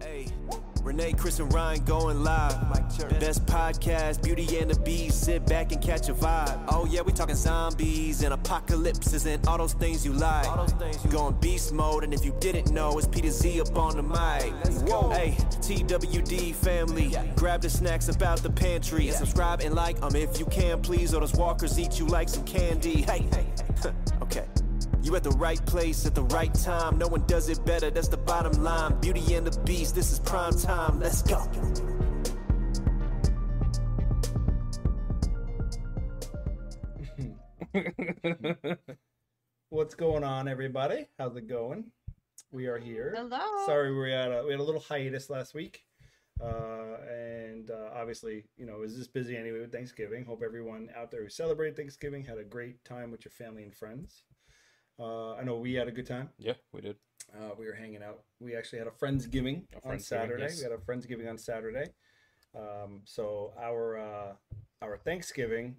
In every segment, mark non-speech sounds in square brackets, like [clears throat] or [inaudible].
Hey, Renee, Chris, and Ryan going live. Best podcast, Beauty and the Beast. Sit back and catch a vibe. Oh yeah, we talking zombies and apocalypses and all those things you like. Going beast mode, and if you didn't know, it's Peter Z up on the mic. Hey, TWD family, grab the snacks about the pantry and subscribe and like them if you can, please. Or those walkers eat you like some candy. Hey, Hey, [laughs] okay. You at the right place at the right time. No one does it better, that's the bottom line. Beauty and the Beast, this is prime time. Let's go. [laughs] What's going on, everybody? How's it going? We are here. Hello. Sorry, we had a we had a little hiatus last week, uh, and uh, obviously, you know, it was just busy anyway with Thanksgiving. Hope everyone out there who celebrated Thanksgiving had a great time with your family and friends. Uh, I know we had a good time. Yeah, we did. Uh, we were hanging out. We actually had a friendsgiving A on Saturday. yes. We had a friendsgiving on Saturday. Um, so our uh, our Thanksgiving,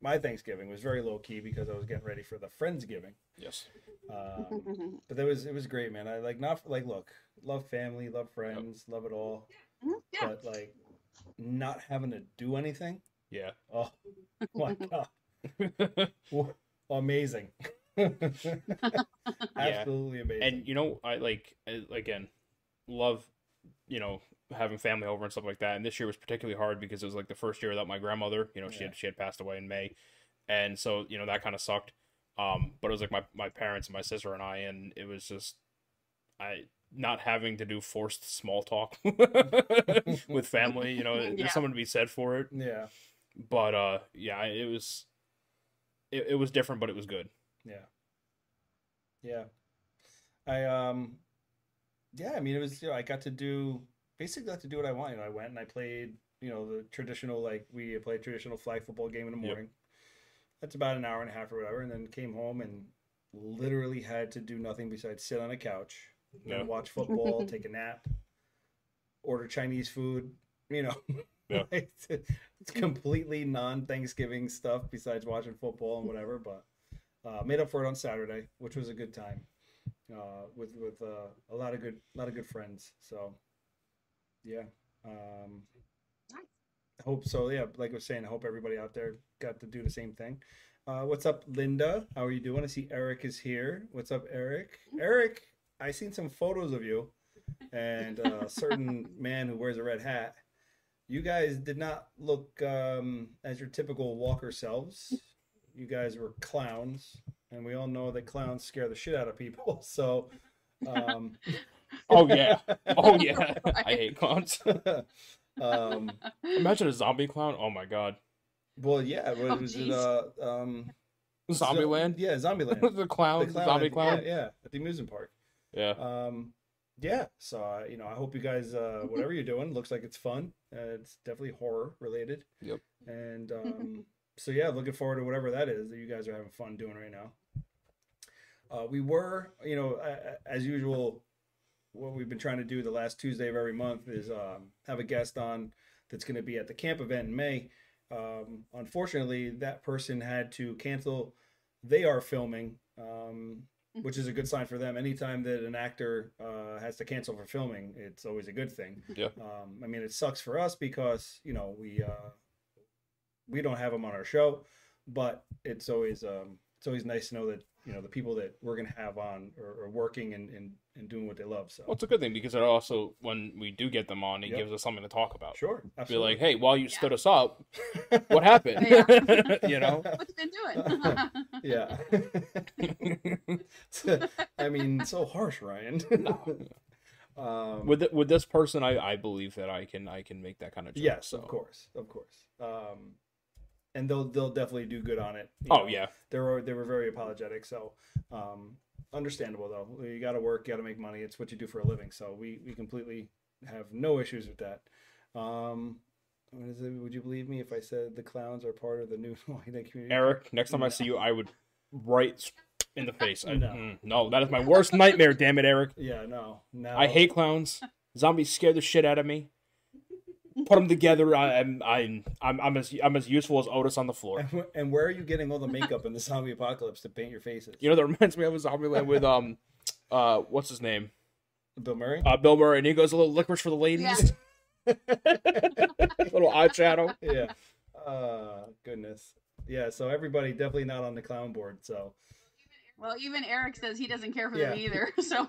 my Thanksgiving was very low key because I was getting ready for the friendsgiving. Yes. Um, [laughs] but that was it was great, man. I like not like look, love family, love friends, love it all. Mhm, yeah. But like not having to do anything. Yeah. Oh [laughs] my god, [laughs] amazing! [laughs] Absolutely amazing. and you know, I like again, love, you know, having family over and stuff like that. And this year was particularly hard because it was like the first year without my grandmother. You know, she Yeah. had she had passed away in May, and so you know that kind of sucked. Um, but it was like my my parents and my sister and I, and it was just I not having to do forced small talk [laughs] with family. You know, [laughs] Yeah. there's something to be said for it. yeah, But uh, yeah, it was. It, it was different, but it was good. Yeah, yeah. I um, yeah. I mean, it was you know I got to do basically got to do what I wanted. You know, I went and I played you know the traditional like we play a traditional flag football game in the Yep. morning. That's about an hour and a half or whatever, and then came home and literally had to do nothing besides sit on a couch and watch football, take a nap, order Chinese food. You know, [laughs] Yeah. It's completely non-Thanksgiving stuff besides watching football and whatever. But uh, made up for it on Saturday, which was a good time uh, with with uh, a lot of good a lot of good friends. So yeah, um, Nice. I hope so. Yeah, like I was saying, I hope everybody out there got to do the same thing. Uh, what's up, Linda? How are you doing? I see Eric is here. What's up, Eric? Eric, I seen some photos of you and uh, a certain [laughs] man who wears a red hat. You guys did not look um, as your typical walker selves. You guys were clowns, and we all know that clowns scare the shit out of people. [laughs] So, um, Oh yeah. Oh yeah. [laughs] I hate clowns. [laughs] um, Imagine a zombie clown. Oh my god. well, yeah, what Oh, was it? jeez. Uh, um, Zombieland. yeah, Zombieland. the clown. The The zombie at- clown. Yeah, yeah, at the amusement park. Yeah. Um, yeah. So uh, you know, I hope you guys, uh, whatever you're doing, looks like it's fun. Uh, it's definitely horror related. Yep. And um, so yeah, looking forward to whatever that is that you guys are having fun doing right now. Uh, we were, you know, a- a- as usual, what we've been trying to do the last Tuesday of every month is um, have a guest on that's going to be at the camp event in May. Um, unfortunately, that person had to cancel. They are filming, um, which is a good sign for them. Anytime that an actor uh, has to cancel for filming, it's always a good thing. Yeah. Um, I mean, it sucks for us because you know we uh, we don't have them on our show, but it's always um, it's always nice to know that you know the people that we're gonna have on are, are working and, and and doing what they love. So Well, it's a good thing because it also, when we do get them on, it Yep. gives us something to talk about. sure, Be like, hey, while you Yeah. stood us up, [laughs] what happened? [laughs] you [laughs] know. What you been doing? yeah. I mean, so harsh, Ryan. um, with th- with this person, I I believe that I can I can make that kind of joke. yes, so. of course, of course. Um, and they'll they'll definitely do good on it. Oh know. yeah. they were they were very apologetic. So, um, understandable though. You got to work, you got to make money. It's what you do for a living. So we we completely have no issues with that. Um, it? Would you believe me if I said the clowns are part of the new [laughs] White community? Eric, next time I see you, I would right in the face. [laughs] I, No. mm, no, that is my worst nightmare. Damn it, Eric. Yeah, no, no. I hate clowns. Zombies scare the shit out of me. Put them together. I, I'm I'm I'm I'm as I'm as useful as Otis on the floor. And, wh- and where are you getting all the makeup in the zombie apocalypse to paint your faces? You know that reminds me of a Zombieland with um, uh, what's his name? Bill Murray. Uh, Bill Murray, and he goes a little licorice for the ladies. [laughs] [laughs] little eyeshadow. yeah. Uh, goodness. Yeah. So everybody definitely not on the clown board. So Well, even Eric says he doesn't care for Yeah. them either. [laughs] So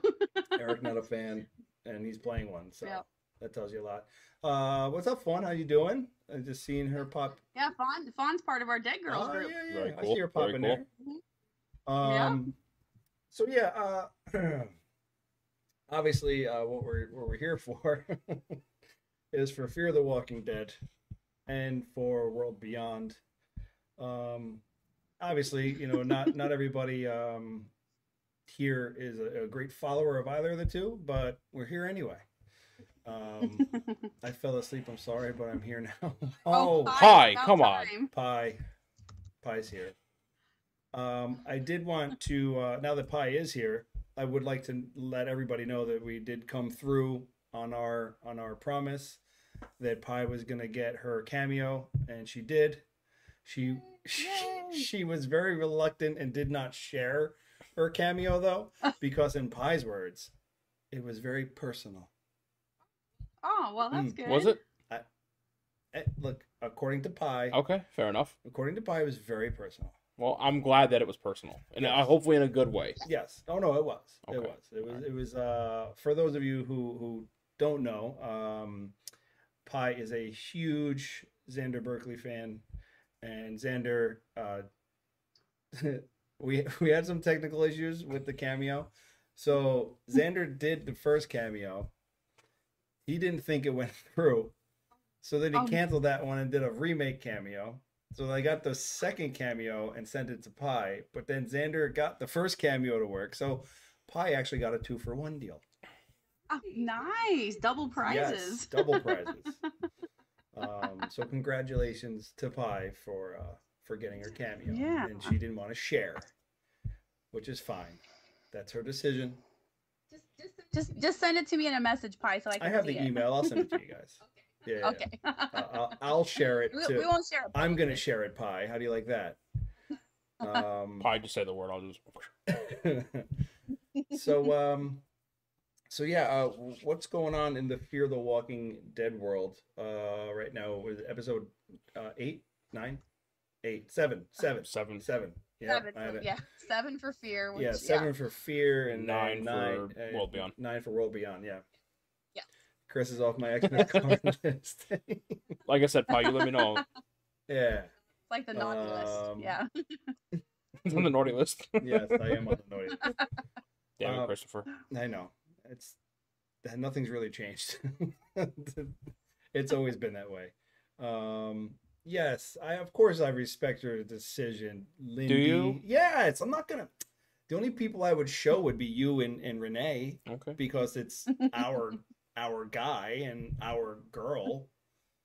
Eric not a fan, and he's playing one. So Yeah. That tells you a lot. Uh, what's up, Fawn? How you doing? I just seen her pop. yeah, Fawn Fawn's part of our Dead Girls oh, group. yeah, yeah. Very I cool, see her popping cool. there. Um, So yeah. Uh, [clears throat] obviously, uh, what we're what we're here [laughs] for is for Fear of the Walking Dead, and for World Beyond. Um, obviously, you know, not not everybody um here is a, a great follower of either of the two, but we're here anyway. Um, I fell asleep. I'm sorry, but I'm here now. [laughs] oh, Pie, about come on. time. Pie. Pie's here. Um, I did want to uh, now that Pie is here, I would like to let everybody know that we did come through on our on our promise that Pie was gonna get her cameo, and she did. She [laughs] she, she was very reluctant and did not share her cameo though, [laughs] because in Pie's words, it was very personal. Oh well, that's Mm, good. Was it? Eh, Look, according to Pie, Okay, fair enough. according to Pie, it was very personal. Well, I'm glad that it was personal, and uh, Yes. hopefully in a good way. Yes. Oh no, it was. It was. It was. Alright. It was. Uh, for those of you who who don't know, um, Pi is a huge Xander Berkeley fan, and Xander. Uh, [laughs] we we had some technical issues with the cameo, so Xander did the first cameo. He didn't think it went [laughs] through, so then he Oh. canceled that one and did a remake cameo. So I got the second cameo and sent it to Pi, but then Xander got the first cameo to work. So Pi actually got a two for one deal. Oh, nice, double prizes. Yes, double [laughs] prizes. um, so congratulations to Pi for uh, for getting her cameo. Yeah. And she didn't want to share, which is fine. That's her decision. Just just send it to me in a message, Pie, so I I have see the it. email. I'll send it to you guys. [laughs] Yeah. yeah, yeah. Okay. Uh, I'll, I'll share it [laughs] we, we won't share it. I'm gonna share it, Pi. How do you like that? [laughs] Um, Pie, just say the word. I'll just. so um so yeah uh what's going on in the fear the walking dead world uh right now with episode uh eight nine eight seven seven Seven. seven yeah Seven I had for, yeah, seven for fear. Which, yeah seven for fear and Nine and for uh, World Beyond. nine for world beyond yeah Yeah. chris is off my x-men [laughs] card list [laughs] Like I said, Pie, you let me know. [laughs] yeah It's like the naughty Um, list. Yeah. It's on the naughty list. yes i am on the naughty list. Damn it, Uh, Christopher. I know. It's nothing's really changed. it's always been that way. Um yes, I of course I respect her decision. Lindy. you? Yes, I'm not gonna the only people I would show would be you and, and Renee Okay. because it's our [laughs] our guy and our girl.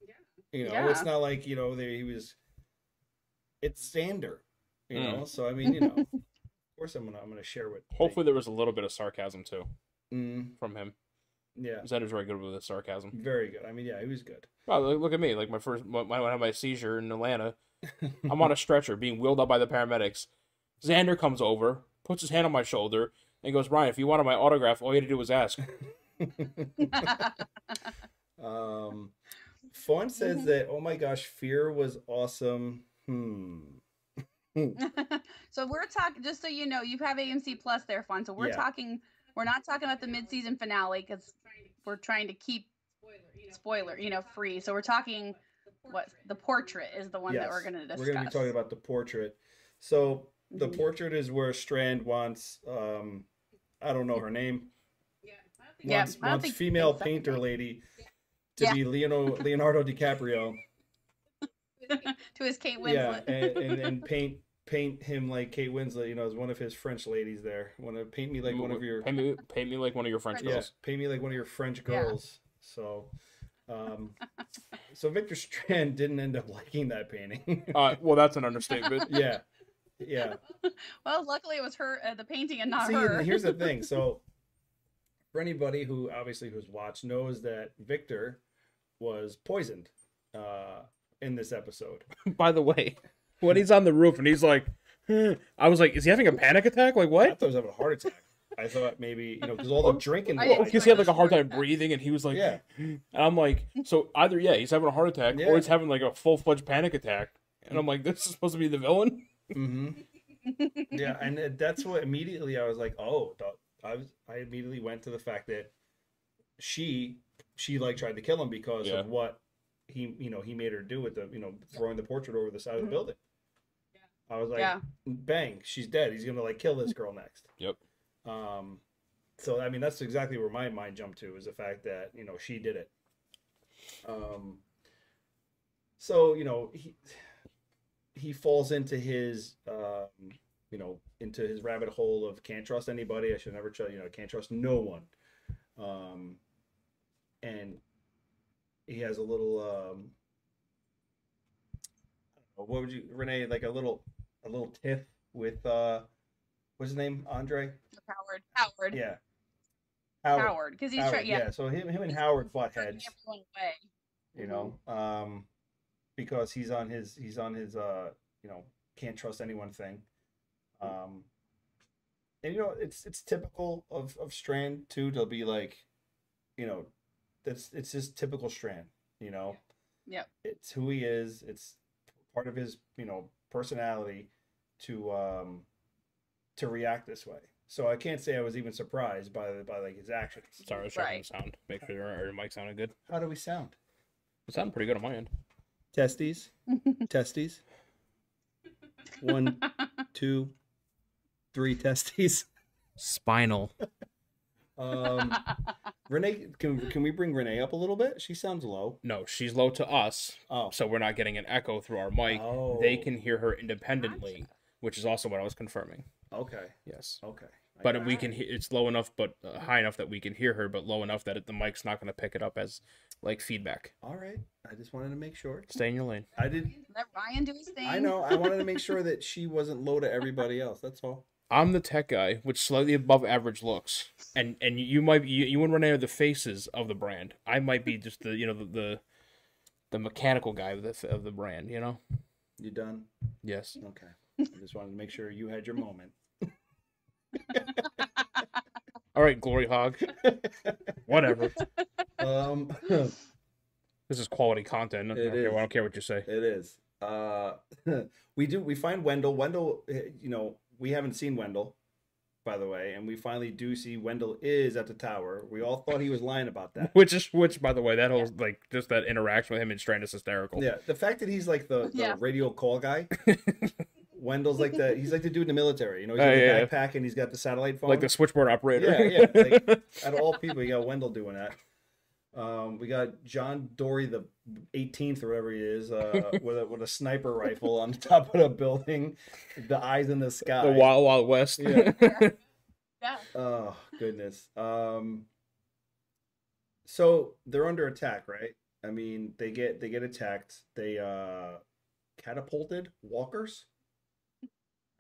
Yeah. You know, it's not like, you know, they, he was it's Xander, you Mm. know. So I mean, you know, of course I'm gonna I'm gonna share with Hopefully, there was a little bit of sarcasm too Mm, from him. Yeah. Xander's very good with the sarcasm. Very good. I mean, yeah, he was good. Wow, look, look at me! Like my first, when I had my seizure in Atlanta, [laughs] I'm on a stretcher being wheeled up by the paramedics. Xander comes over, puts his hand on my shoulder, and goes, "Ryan, if you wanted my autograph, all you had to do was ask." [laughs] [laughs] um, Fawn says that, oh my gosh, Fear was awesome. Hmm. so we're talking. Just so you know, you have AMC Plus there, Fawn. So we're Yeah. talking. We're not talking about the mid-season finale because we're trying to keep spoiler, you know, free. So we're talking. What the portrait is the one that we're going to discuss. We're going to be talking about the portrait. So the Mhm. portrait is where Strand wants, um, I don't know her name, Yeah, wants, I don't wants female think so. painter lady to Yeah. be Leonardo, Leonardo [laughs] DiCaprio. to his Kate Yeah, Winslet. and, and, and paint paint him like Kate Winslet, you know, as one of his French ladies there. Want to paint me like one of your paint me, paint me like one of your French yeah, girls. paint me like one of your French Yeah. girls. So, um, [laughs] so Victor Strand didn't end up liking that painting. Uh, well, that's an understatement. [laughs] yeah, yeah. [laughs] well, luckily it was her, uh, the painting, and not See, her. and here's the thing. So, for anybody who obviously who's watched knows that Victor was poisoned uh, in this episode. By the way, when he's on the roof and he's like, "Hmm," I was like, "Is he having a panic attack? Like what? I thought he was having a heart attack. I thought maybe you know because all the drinking. I Well, didn't because he had like a hard time worked. breathing, and he was like, Yeah. and I'm like, so either yeah, he's having a heart attack, Yeah. or he's having like a full fledged panic attack, and I'm like, this is supposed to be the villain. hmm [laughs] Yeah, and that's what immediately I was like, oh, I was I immediately went to the fact that she she like tried to kill him because Yeah. of what he you know he made her do with the you know throwing the portrait over the side of the building. I was like, Yeah. bang, she's dead. He's gonna like kill this girl next. Yep. Um, so I mean that's exactly where my mind jumped to is the fact that you know she did it. Um. So you know he he falls into his um you know into his rabbit hole of can't trust anybody. I should never trust you know can't trust no one. Um, and he has a little um. I don't know, What would you, Renee? Like a little, a little tiff with uh, what's his name? Andre. Howard. Howard. Yeah. Howard. Because he's Howard, trying. Yeah. So him, him and Howard butt turning heads. You know, um, because he's on his he's on his uh, you know, can't trust anyone thing. Um, and you know, it's it's typical of of Strand too to be like, you know, that's it's just typical Strand. You know. Yep. It's who he is. It's part of his you know personality to um to react this way. So I can't say I was even surprised by by like his actions. Sorry, I was checking Right. the sound, make sure your, your mic sounded good. How do we sound? It sounded pretty good on my end. Testes. [laughs] testes. One, [laughs] two, three testes. Spinal. Um, Renee, can can we bring Renee up a little bit? She sounds low. No, she's low to us, Oh, so we're not getting an echo through our mic. Oh. They can hear her independently, which is also what I was confirming. okay, Yes. okay. I But we can. He- it's low enough, but uh, high enough that we can hear her, but low enough that it, the mic's not going to pick it up as like feedback. All right. I just wanted to make sure. Stay in your lane. I did. Let Ryan do his thing. I know. I wanted to make sure that she wasn't low to everybody else. That's all. I'm the tech guy with slightly above average looks, and and you might you, you and Renee are the faces of the brand. I might be just the you know the the, the mechanical guy of the of the brand. You know. You done? Yes. Okay. I just wanted to make sure you had your moment. [laughs] All right, Glory Hog. Whatever. Um, [laughs] This is quality content. I don't, care. I don't care what you say. It is. Uh, [laughs] we do. We find Wendell. Wendell. eh, You know, we haven't seen Wendell, by the way, and we finally do see Wendell is at the tower. We all thought he was lying about that. Which is which, by the way, that whole like just that interaction with him and Strand is hysterical. Yeah, the fact that he's like the, the Yeah. radio call guy. Wendell's like the he's like the dude in the military. You know, he's Oh, got the yeah, yeah. backpack and he's got the satellite phone. Like the switchboard operator. Yeah, yeah, like- [laughs] out of all people, you got Wendell doing that. Um, we got John Dorie the 18th or whatever he is, uh, [laughs] with a with a sniper rifle on top of the building, the eyes in the sky. the Wild Wild West. Yeah. [laughs] Yeah. Oh goodness. Um. So they're under attack, right? I mean, they get they get attacked. They uh catapulted walkers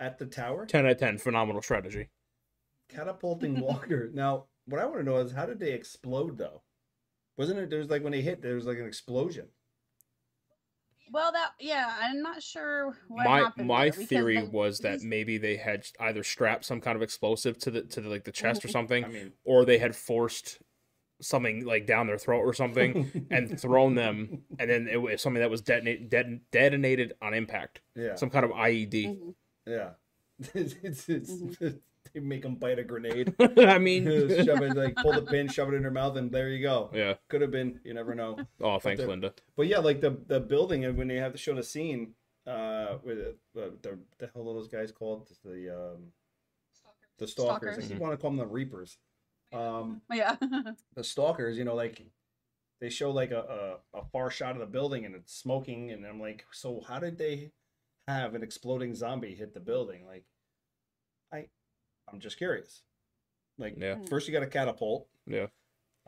at the tower. ten out of ten. Phenomenal strategy. catapulting [laughs] walker. Now, what I want to know is how did they explode though? Wasn't it? There was like when they hit, there was like an explosion. Well, that yeah, I'm not sure what my happened. my there, theory they- was that these- maybe they had either strapped some kind of explosive to the to the, like the chest or something, I mean, or they had forced something like down their throat or something [laughs] and thrown them, and then it was something that was detonate, det- detonated on impact, yeah, some kind of IED. Mhm. Yeah. [laughs] it's, it's, Mm-hmm. [laughs] they make them bite a grenade, [laughs] I mean, shove it like pull the pin, shove it in their mouth, and there you go. yeah. Could have been. You never know. Oh, thanks, the- Linda. But yeah, like the the building, and when they have to show the scene, uh, with uh, the the hell are those guys called? The um, the stalkers. Stalkers. I keep want to call them the reapers. Um, Yeah. the stalkers, you know, like they show like a, a, a far shot of the building and it's smoking, and I'm like, so how did they have an exploding zombie hit the building? Like, I, I'm just curious. Like, Yeah. first you got a catapult. Yeah.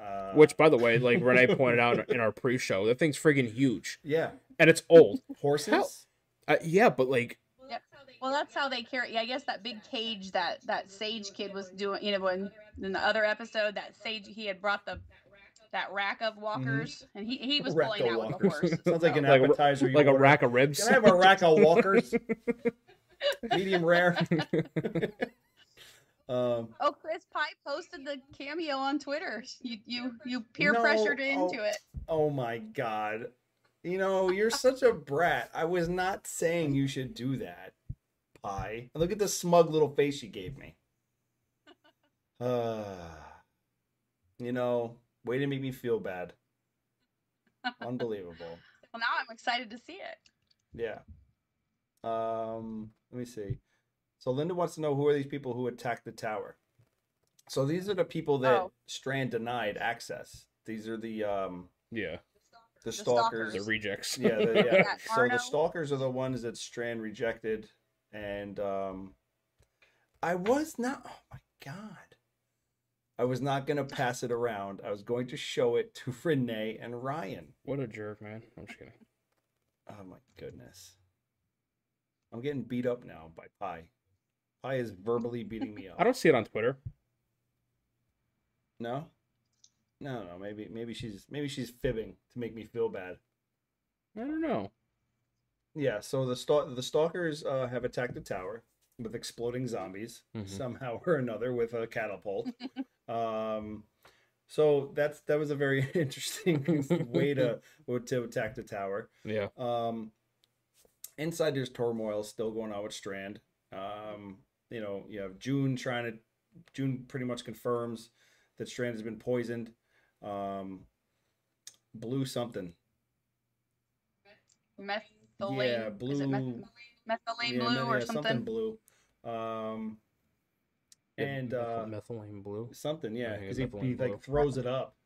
Uh, Which, by the way, like Renee [laughs] pointed out in our pre-show, that thing's friggin' huge, yeah, and it's old. horses. Uh, yeah, but like, Well, that's how they carry. Yeah, I guess that big cage that that Sage kid was doing. You know, when in the other episode, that Sage he had brought the that rack of walkers, and he he was Rack pulling of out with a walkers. horse. [laughs] Sounds like an Like appetizer. you like a rack of ribs. Can I have a rack of walkers? [laughs] Medium rare. [laughs] Um, Oh, Chris Pie posted the cameo on Twitter. You you you peer No, pressured oh. into it. oh my god. You know, you're such a brat. I was not saying you should do that, Pie. Look at the smug little face you gave me. Uh, [sighs] you know, way to make me feel bad. Unbelievable. [laughs] Well, now I'm excited to see it. Yeah. Um, let me see. So Linda wants to know who are these people who attacked the tower. So these are the people that Oh. Strand denied access. These are the um Yeah, the, The stalkers. the rejects. yeah, the, yeah. [laughs] Yeah, so the stalkers are the ones that Strand rejected, and um, I was not. Oh my god. I was not gonna pass it around. I was going to show it to Renee and Ryan. What a jerk, man. I'm just kidding. Oh my goodness. I'm getting beat up now by Pi. Pi is verbally beating me [laughs] up. I don't see it on Twitter. No? No, no, maybe maybe she's maybe she's fibbing to make me feel bad. I don't know. Yeah, so the stalk the stalkers uh, have attacked the tower with exploding zombies Mhm. somehow [laughs] or another with a catapult. [laughs] um so that's that was a very [laughs] interesting way to to attack the tower. Yeah. Um, inside there's turmoil still going on with Strand. Um, you know, you have June trying to June pretty much confirms that Strand has been poisoned. Um, blue something. Methylene. Yeah, Is it meth- blue- methylene Yeah, blue no, or yeah, something? blue. Um, and uh, methylene blue. something, yeah, because he, he like throws it up,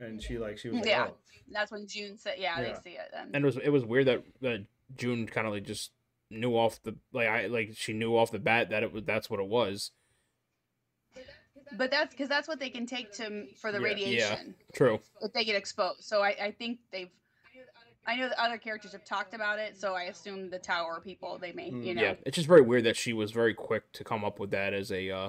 and she like she was like, Yeah. oh. That's when June said, yeah, Yeah. they see it then. And it was it was weird that that June kind of like just knew off the like I like she knew off the bat that it was that's what it was. But that's because that's what they can take to for the Yeah. Yeah. radiation True. if they get exposed. So I, I think they've. I know the other characters have talked about it, so I assume the tower people they may, Mm. you know. Yeah, it's just very weird that she was very quick to come up with that as a uh,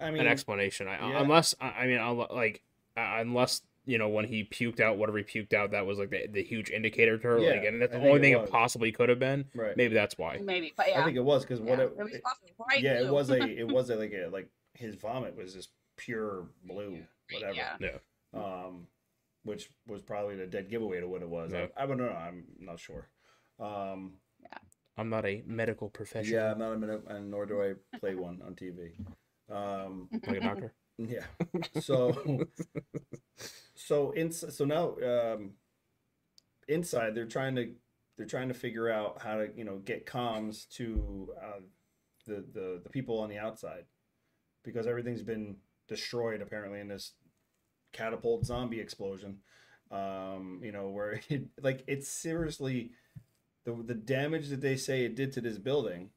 I mean, an explanation. I, yeah. Unless I I mean like uh, unless you know when he puked out whatever he puked out that was like the, the huge indicator to her. Yeah, like, and that's I the only it thing was. it possibly could have been. right. Maybe that's why. Maybe, but yeah, I think it was because what yeah. it, it was awesome. bright yeah, it was a [laughs] it was a, like a like his vomit was just pure blue, whatever. Yeah. Yeah. Um, which was probably the dead giveaway to what it was. Yeah. I, I don't know. I'm not sure. Um, I'm not a medical professional. yeah, I'm not a minute, and nor do I play one on TV. Um, Like a doctor. yeah. So, so in so now um, inside they're trying to they're trying to figure out how to you know get comms to uh, the the the people on the outside because everything's been destroyed apparently in this catapult zombie explosion. Um, you know where [laughs] it, like it's seriously the the damage that they say it did to this building.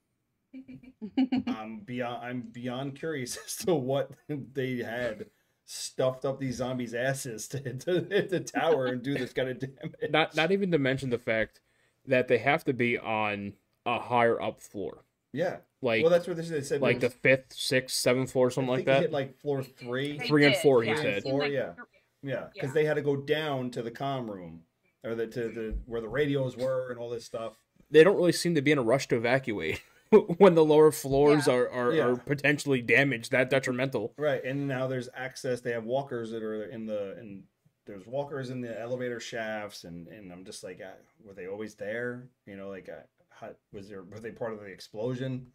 [laughs] I'm beyond I'm beyond curious [laughs] as to what they had stuffed up these zombies' asses to, to hit the tower and do this kind of damage. Not not even to mention the fact that they have to be on a higher up floor, yeah. like well, that's what they said. They said it like the fifth, sixth, seventh floor, I something like think it that. Hit like floor three. They three and four, he yeah. It said. Four, yeah. Yeah, because Yeah. they had to go down to the comm room or the to the where the radios were and all this stuff. They don't really seem to be in a rush to evacuate [laughs] when the lower floors Yeah. are, are, Yeah. are potentially damaged, that detrimental. Right, and now there's access. They have walkers that are in the and there's walkers in the elevator shafts, and and I'm just like, uh, were they always there? You know, like, uh, how, was there were they part of the explosion?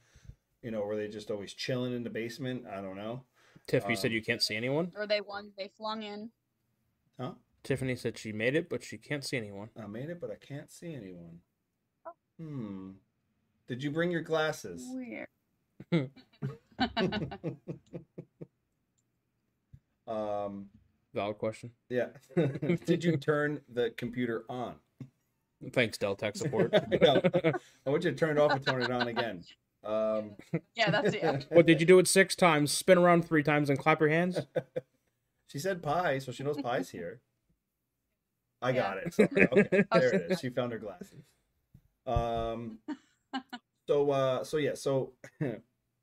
You know, were they just always chilling in the basement? I don't know. Tiffany said Um, you can't see anyone. or they won. They flung in. Huh? Tiffany said she made it, but she can't see anyone. I made it, but I can't see anyone. Hmm. Did you bring your glasses? Weird. [laughs] um. Valid question. Yeah. [laughs] Did you turn the computer on? Thanks, Dell Tech Support. [laughs] I. I want you to turn it off and turn it on again. Um, Yeah, that's it. what did you do it six times? Spin around three times and clap your hands? [laughs] she said pie, so she knows pie's here. I Yeah. got it. Sorry. Okay, [laughs] there it is. She found her glasses. Um. So, uh, so yeah, so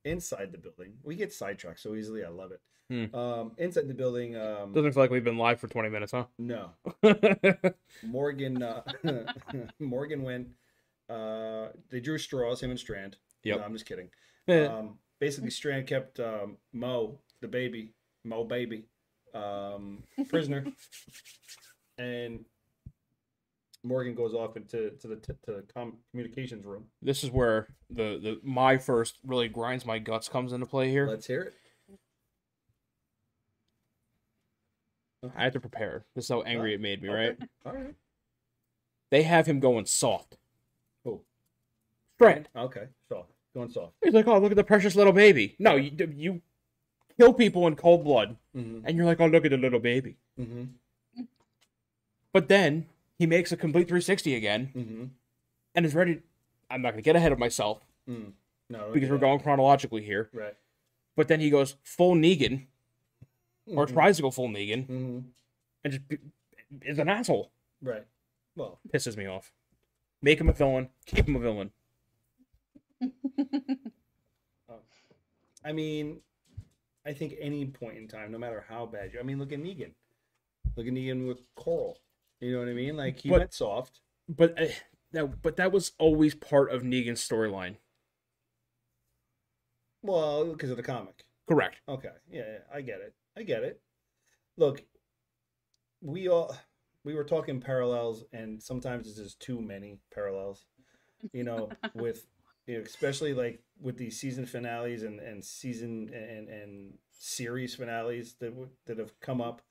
inside the building, we get sidetracked so easily. I love it. Hmm. Um, inside the building, um, Doesn't feel like we've been live for 20 minutes, huh? no, [laughs] Morgan, uh, [laughs] Morgan went. Uh, they drew straws, him and Strand. Yep. No, I'm just kidding. Eh, Um, basically Strand kept um, Mo, the baby, Mo baby, um, prisoner, [laughs] and Morgan goes off into to the to the com- communications room. This is where the the my first really grinds my guts comes into play here. Let's hear it. I had to prepare. This is how angry it made me, right? All right. They have him going soft. Who? Strand. Okay. soft. going soft. He's like, oh, look at the precious little baby. No, you you kill people in cold blood, Mm-hmm. and you're like, oh, look at the little baby. Mm-hmm. But then he makes a complete 360 again, Mm-hmm. and is ready. I'm not gonna get ahead of myself Mm. No. because we're going chronologically here. right. But then he goes full Negan, or Mhm. tries to go full Negan, Mm-hmm. and just be, is an asshole. Right. Well, Pisses me off. Make him a villain. Keep him a villain. [laughs] I mean, I think any point in time, no matter how bad you, I mean, look at Negan. Look at Negan with Carl. You know what I mean? Like he But- went soft. But uh, that but that was always part of Negan's storyline. Well, because of the comic. Correct. Okay. Yeah, yeah, I get it. I get it. Look, we all we were talking parallels, and sometimes it's just too many parallels. You know, [laughs] with you know, especially like with these season finales and and season and and series finales that that have come up.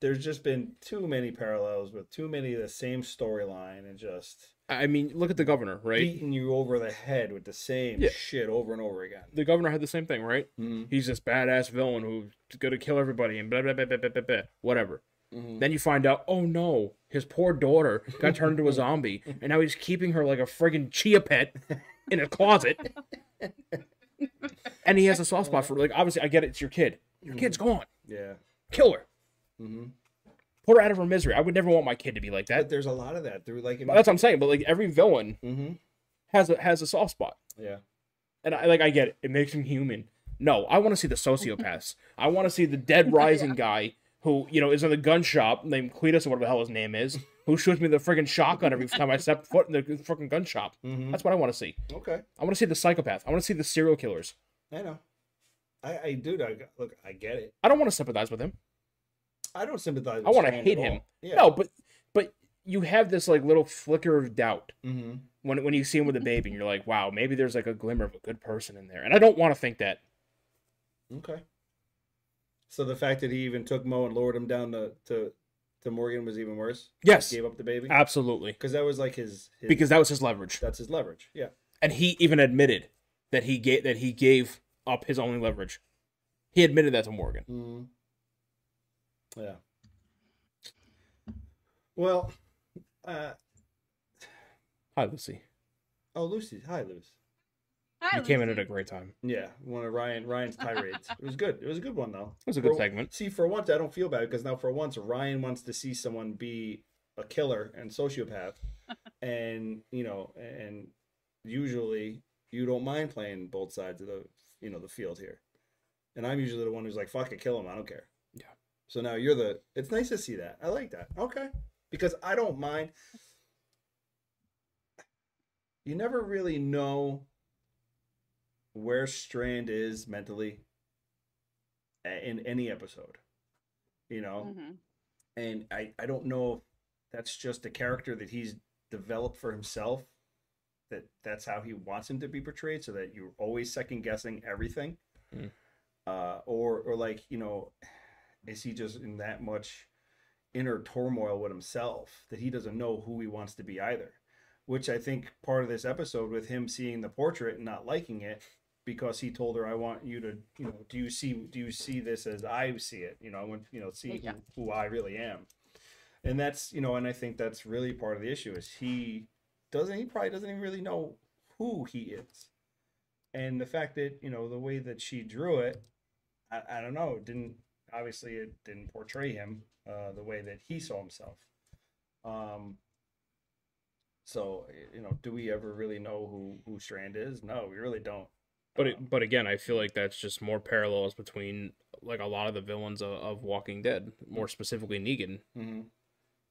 There's just been too many parallels with too many of the same storyline and just I mean, look at the governor, right? beating you over the head with the same Yeah. shit over and over again. The governor had the same thing, right? Mm-hmm. He's this badass villain who's gonna kill everybody and blah blah blah blah blah blah, blah whatever. Mm-hmm. Then you find out, oh no, his poor daughter got turned into a [laughs] zombie, and now he's keeping her like a friggin' chia pet in a closet. [laughs] and he has a soft spot for like obviously I get it, it's your kid. Your kid's gone. Yeah. Kill her. Mm-hmm. Put her out of her misery. I would never want my kid to be like But that. there's a lot of that through like. That's what I'm saying. But like every villain Mm-hmm. has a has a soft spot. Yeah. And I like I get it. It makes him human. No, I want to see the sociopaths. I want to see the dead [laughs] rising guy who, you know, is in the gun shop named Cletus or whatever the hell his name is, [laughs] who shoots me the friggin' shotgun every time I step foot in the freaking gun shop. Mm-hmm. That's what I want to see. Okay. I want to see the psychopath. I want to see the serial killers. I know. I I do. I look. I get it. I don't want to sympathize with him. I don't sympathize. With I want to hate him. Yeah. No, but but you have this like little flicker of doubt Mm-hmm. when when you see him with a baby, and you're like, wow, maybe there's like a glimmer of a good person in there. And I don't want to think that. Okay. So the fact that he even took Mo and lowered him down to to, to Morgan was even worse. Yes, Gave up the baby absolutely, because that was like his, his because that was his leverage. that's his leverage. Yeah. and he even admitted that he gave that he gave up his only leverage. He admitted that to Morgan. Mm-hmm. Yeah. Well, uh, Hi, Lucy. oh Lucy, hi Lucy. Hi, You came in at a great time. Yeah, one of Ryan Ryan's tirades. [laughs] it was good. It was a good one though. It was a good For- segment. See, for once, I don't feel bad because now for once Ryan wants to see someone be a killer and sociopath, [laughs] and you know, and usually you don't mind playing both sides of the you know the field here, and I'm usually the one who's like, "Fuck it, kill him. I don't care." Yeah. So now you're the. It's nice to see that. I like that. Okay, because I don't mind. You never really know where Strand is mentally in any episode. You know, Mhm. and I I don't know if that's just a character that he's developed for himself that that's how he wants him to be portrayed so that you're always second guessing everything Mm. uh or or like you know is he just in that much inner turmoil with himself that he doesn't know who he wants to be either? Which i think part of this episode with him seeing the portrait and not liking it because he told her i want you to you know do you see do you see this as i see it? You know i want you know see Yeah. who, who i really am. And that's you know and i think that's really part of the issue is he doesn't he probably doesn't even really know who he is. And the fact that you know the way that she drew it i, I don't know didn't obviously it didn't portray him uh, the way that he saw himself um so you know do we ever really know who who strand is no we really don't But Um, it, but again, I feel like that's just more parallels between like a lot of the villains of, of Walking Dead, more specifically Negan. mhm,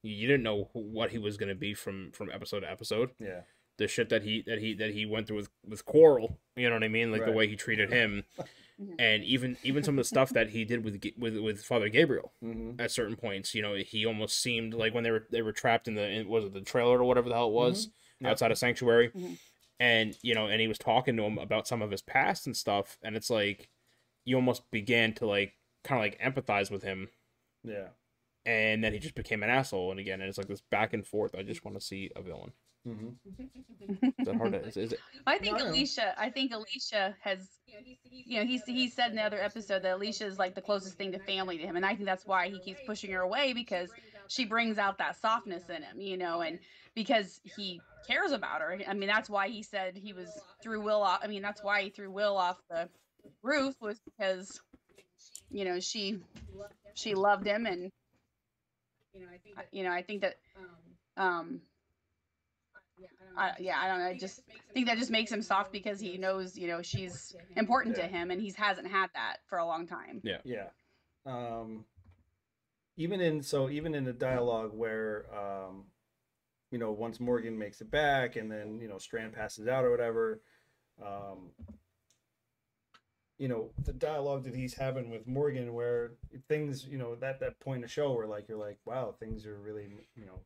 You, you didn't know who, what he was going to be from from episode to episode. yeah the shit that he that he that he went through with with Carl. You know what I mean? Like the way he treated him, [laughs] Mhm. and even even some of the stuff that he did with with with Father Gabriel Mm-hmm. at certain points. You know, he almost seemed like when they were they were trapped in the in, was it the trailer or whatever the hell it was Yep. outside of Sanctuary, Mhm. and you know, and he was talking to him about some of his past and stuff, and it's like you almost began to like kind of like empathize with him Yeah. and then he just became an asshole and again and it's like this back and forth i just want to see a villain Mm-hmm. is that hard to, is, is it [laughs] I think No, Alicia. I think Alicia has, you know, he's he said in the other episode that Alicia is like the closest thing to family to him, and I think that's why he keeps pushing her away because she brings out that softness in him, you know, and because he cares about her. I mean, that's why he said he was threw Will off. I mean, that's why he threw Will off the roof was because, you know, she she loved him, and I- you know, I think that, um, I, yeah, I don't know. I just think that just makes him soft because he knows, you know, she's important to him, and he hasn't had that for a long time. Yeah, yeah. Um, even in so even in the dialogue where um, you know once Morgan makes it back and then you know Strand passes out or whatever, um, you know the dialogue that he's having with Morgan where things you know that that point of show where like you're like wow things are really you know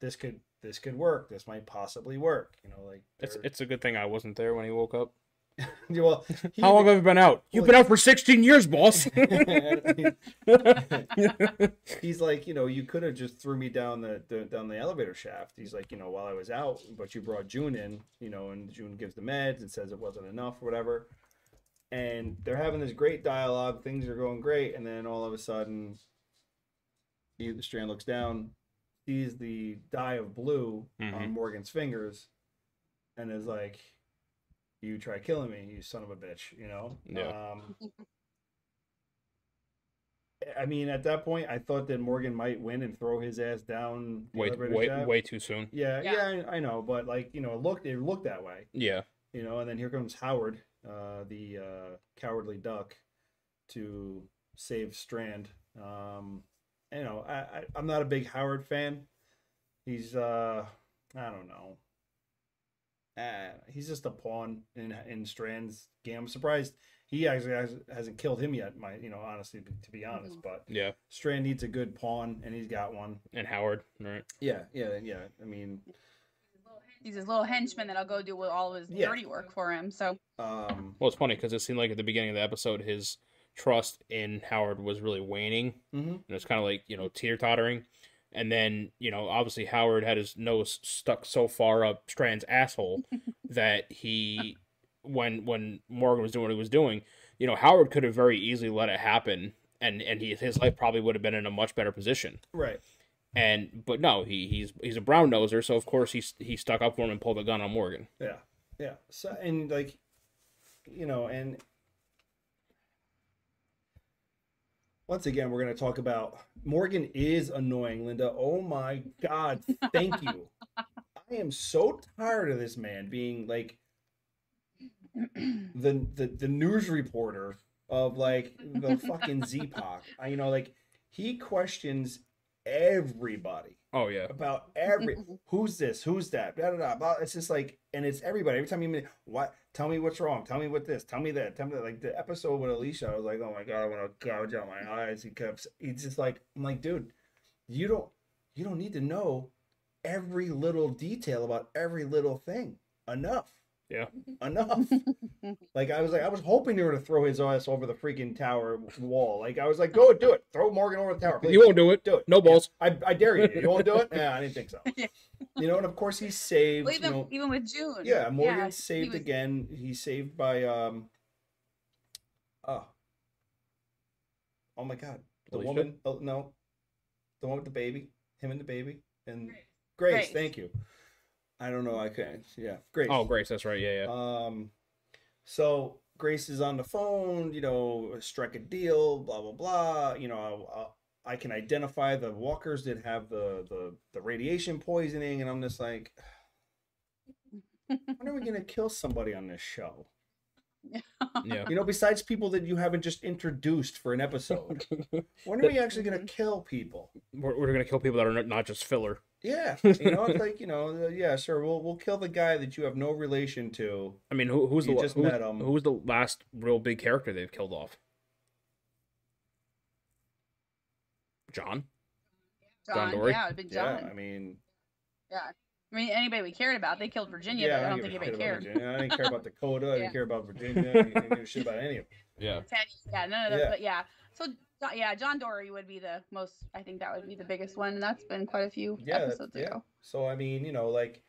this could this could work this might possibly work you know like it's it's a good thing i wasn't there when he woke up [laughs] well he how long have you been out you've well, been out for 16 years boss [laughs] [laughs] he's like, you know, you could have just threw me down the, the down the elevator shaft. He's like, you know, while I was out, but you brought June in, you know, and June gives the meds and says it wasn't enough or whatever. And they're having this great dialogue. Things are going great, and then all of a sudden, he, the Strand looks down, sees the dye of blue on Mhm. Morgan's fingers, and is like, "You try killing me, you son of a bitch," you know. Yeah. Um, I mean, at that point, I thought that Morgan might win and throw his ass down. the way way way too soon Yeah, Yeah. yeah, I, I know, but like you know, it looked it looked that way, yeah you know, and then here comes Howard, uh, the uh, cowardly duck, to save Strand. Um, you know, I, I I'm not a big Howard fan. He's uh, I don't know. Uh, he's just a pawn in in Strand's game. I'm surprised he actually has, hasn't killed him yet. My, you know, honestly, to be honest, but yeah Strand needs a good pawn, and he's got one. and howard right Yeah, yeah, yeah. I mean, He's his little henchman that'll go do all of his Yeah. dirty work for him. So um, well it's funny because it seemed like at the beginning of the episode his trust in howard was really waning mhm. and it's kind of like you know teeter tottering and then you know obviously howard had his nose stuck so far up strand's asshole [laughs] that he when when morgan was doing what he was doing you know howard could have very easily let it happen and and he, his life probably would have been in a much better position right. and but no he he's he's a brown noser so of course he he stuck up for him and pulled a gun on morgan Yeah, yeah. So and like, you know, and once again, we're gonna talk about Morgan is annoying, Linda. Oh my God, thank you. I am so tired of this man being like the the the news reporter of like the fucking Z-Pac. I you know like he questions everybody oh yeah about every who's this, who's that, blah, blah, blah, blah. It's just like, and it's everybody. Every time you meet, what? Tell me what's wrong. Tell me what this. Tell me that. Tell me that. Like the episode with Alicia, I was like, oh my god, I want to gouge out my eyes. He kept. He's just like, I'm like, dude, you don't, you don't need to know every little detail about every little thing. Enough. Yeah. Enough. [laughs] like I was like, I was hoping they were to throw his ass over the freaking tower wall. Like I was like, go do it. Throw Morgan over the tower. please. you won't do it do it. no balls I, I dare you. You won't do it? [laughs] Yeah, I didn't think so. [laughs] You know, and of course he's saved. well, you even know, even with June. yeah, Morgan yeah, he saved was- again. He's saved by um. Oh. Oh my God! The Alicia? woman. Oh no, the one with the baby. Him and the baby and Grace. Grace. Thank you. I don't know. I can't. Yeah, Grace. oh grace that's right yeah yeah Um, so Grace is on the phone, you know, strike a deal, blah blah blah. You know, I, I can identify the walkers that have the the the radiation poisoning, and I'm just like, when are we gonna kill somebody on this show? [laughs] yeah You know, besides people that you haven't just introduced for an episode, [laughs] when are we actually gonna kill people? we're, we're gonna kill people that are not- not just filler Yeah, [laughs] you know, it's like you know, uh, yeah, sure, we'll we'll kill the guy that you have no relation to. I mean, who, who's the You la- just who's, met him. who's the last real big character they've killed off? John. John John, Dorie? yeah, it'd been Yeah, John. I mean, Yeah. I mean, anybody we cared about, they killed Virginia, yeah, but I don't think a anybody cared. Virginia. I didn't care about Dakota. I didn't care about Virginia. I didn't give a [laughs] shit about any of them. Yeah. Teddy, yeah, none of those, Yeah. but yeah. So, Jo- yeah, John Dorie would be the most. I think that would be the biggest one, and that's been quite a few Yeah, that's- episodes yeah. ago. So I mean, you know, like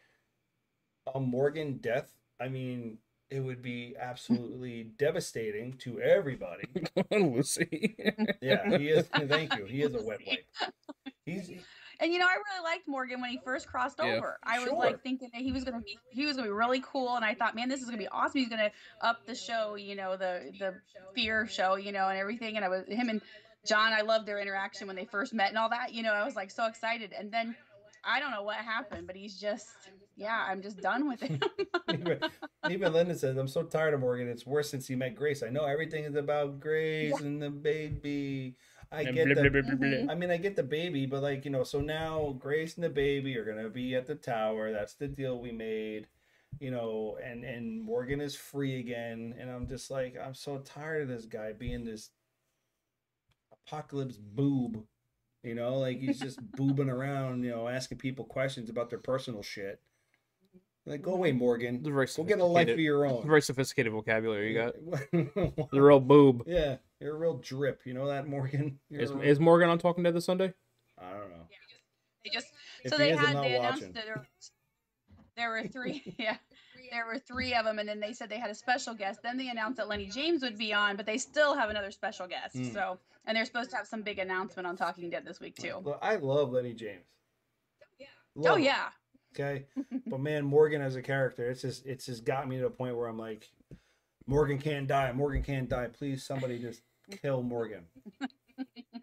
a Morgan death. I mean, it would be absolutely [laughs] devastating to everybody. [laughs] Lucy. Yeah, he is. [laughs] Thank you. He is a wet wipe. He's And you know, I really liked Morgan when he first crossed Yeah. over. I was like thinking that he was gonna be he was gonna be really cool, and I thought, man, this is gonna be awesome. He's gonna up the show, you know, the the fear show, you know, and everything. And I was him and John. I loved their interaction when they first met and all that. You know, I was like so excited. And then I don't know what happened, but he's just yeah, I'm just done with him. [laughs] even, even Linda says, "I'm so tired of Morgan. It's worse since he met Grace. I know everything is about Grace and the baby. I And get blah, the blah, blah, blah, Mhm. blah. I mean, I get the baby, but like, you know, so now Grace and the baby are gonna be at the tower. That's the deal we made, you know, and and Morgan is free again, and I'm just like, I'm so tired of this guy being this apocalypse boob, you know, like he's just [laughs] boobing around, you know, asking people questions about their personal shit. Like, go away, Morgan. It's a very Go get a life of your own. Very sophisticated vocabulary you got. [laughs] got. The real boob. yeah, you're a real drip. You know that, [laughs] Morgan. You're Is, real- is Morgan on Talking Dead this Sunday? I don't know. they just If so they is, I'm had not they announced watching. that there, there were [laughs] three [laughs] yeah there were three of them and then they said they had a special guest then they announced that lenny james would be on but they still have another special guest Mm. so and they're supposed to have some big announcement on talking dead this week too Look, I love Lenny James. oh Love him, yeah Okay, but man, Morgan as a character, it's just it's just got me to a point where I'm like, Morgan can't die. Morgan can't die. Please, somebody just kill Morgan.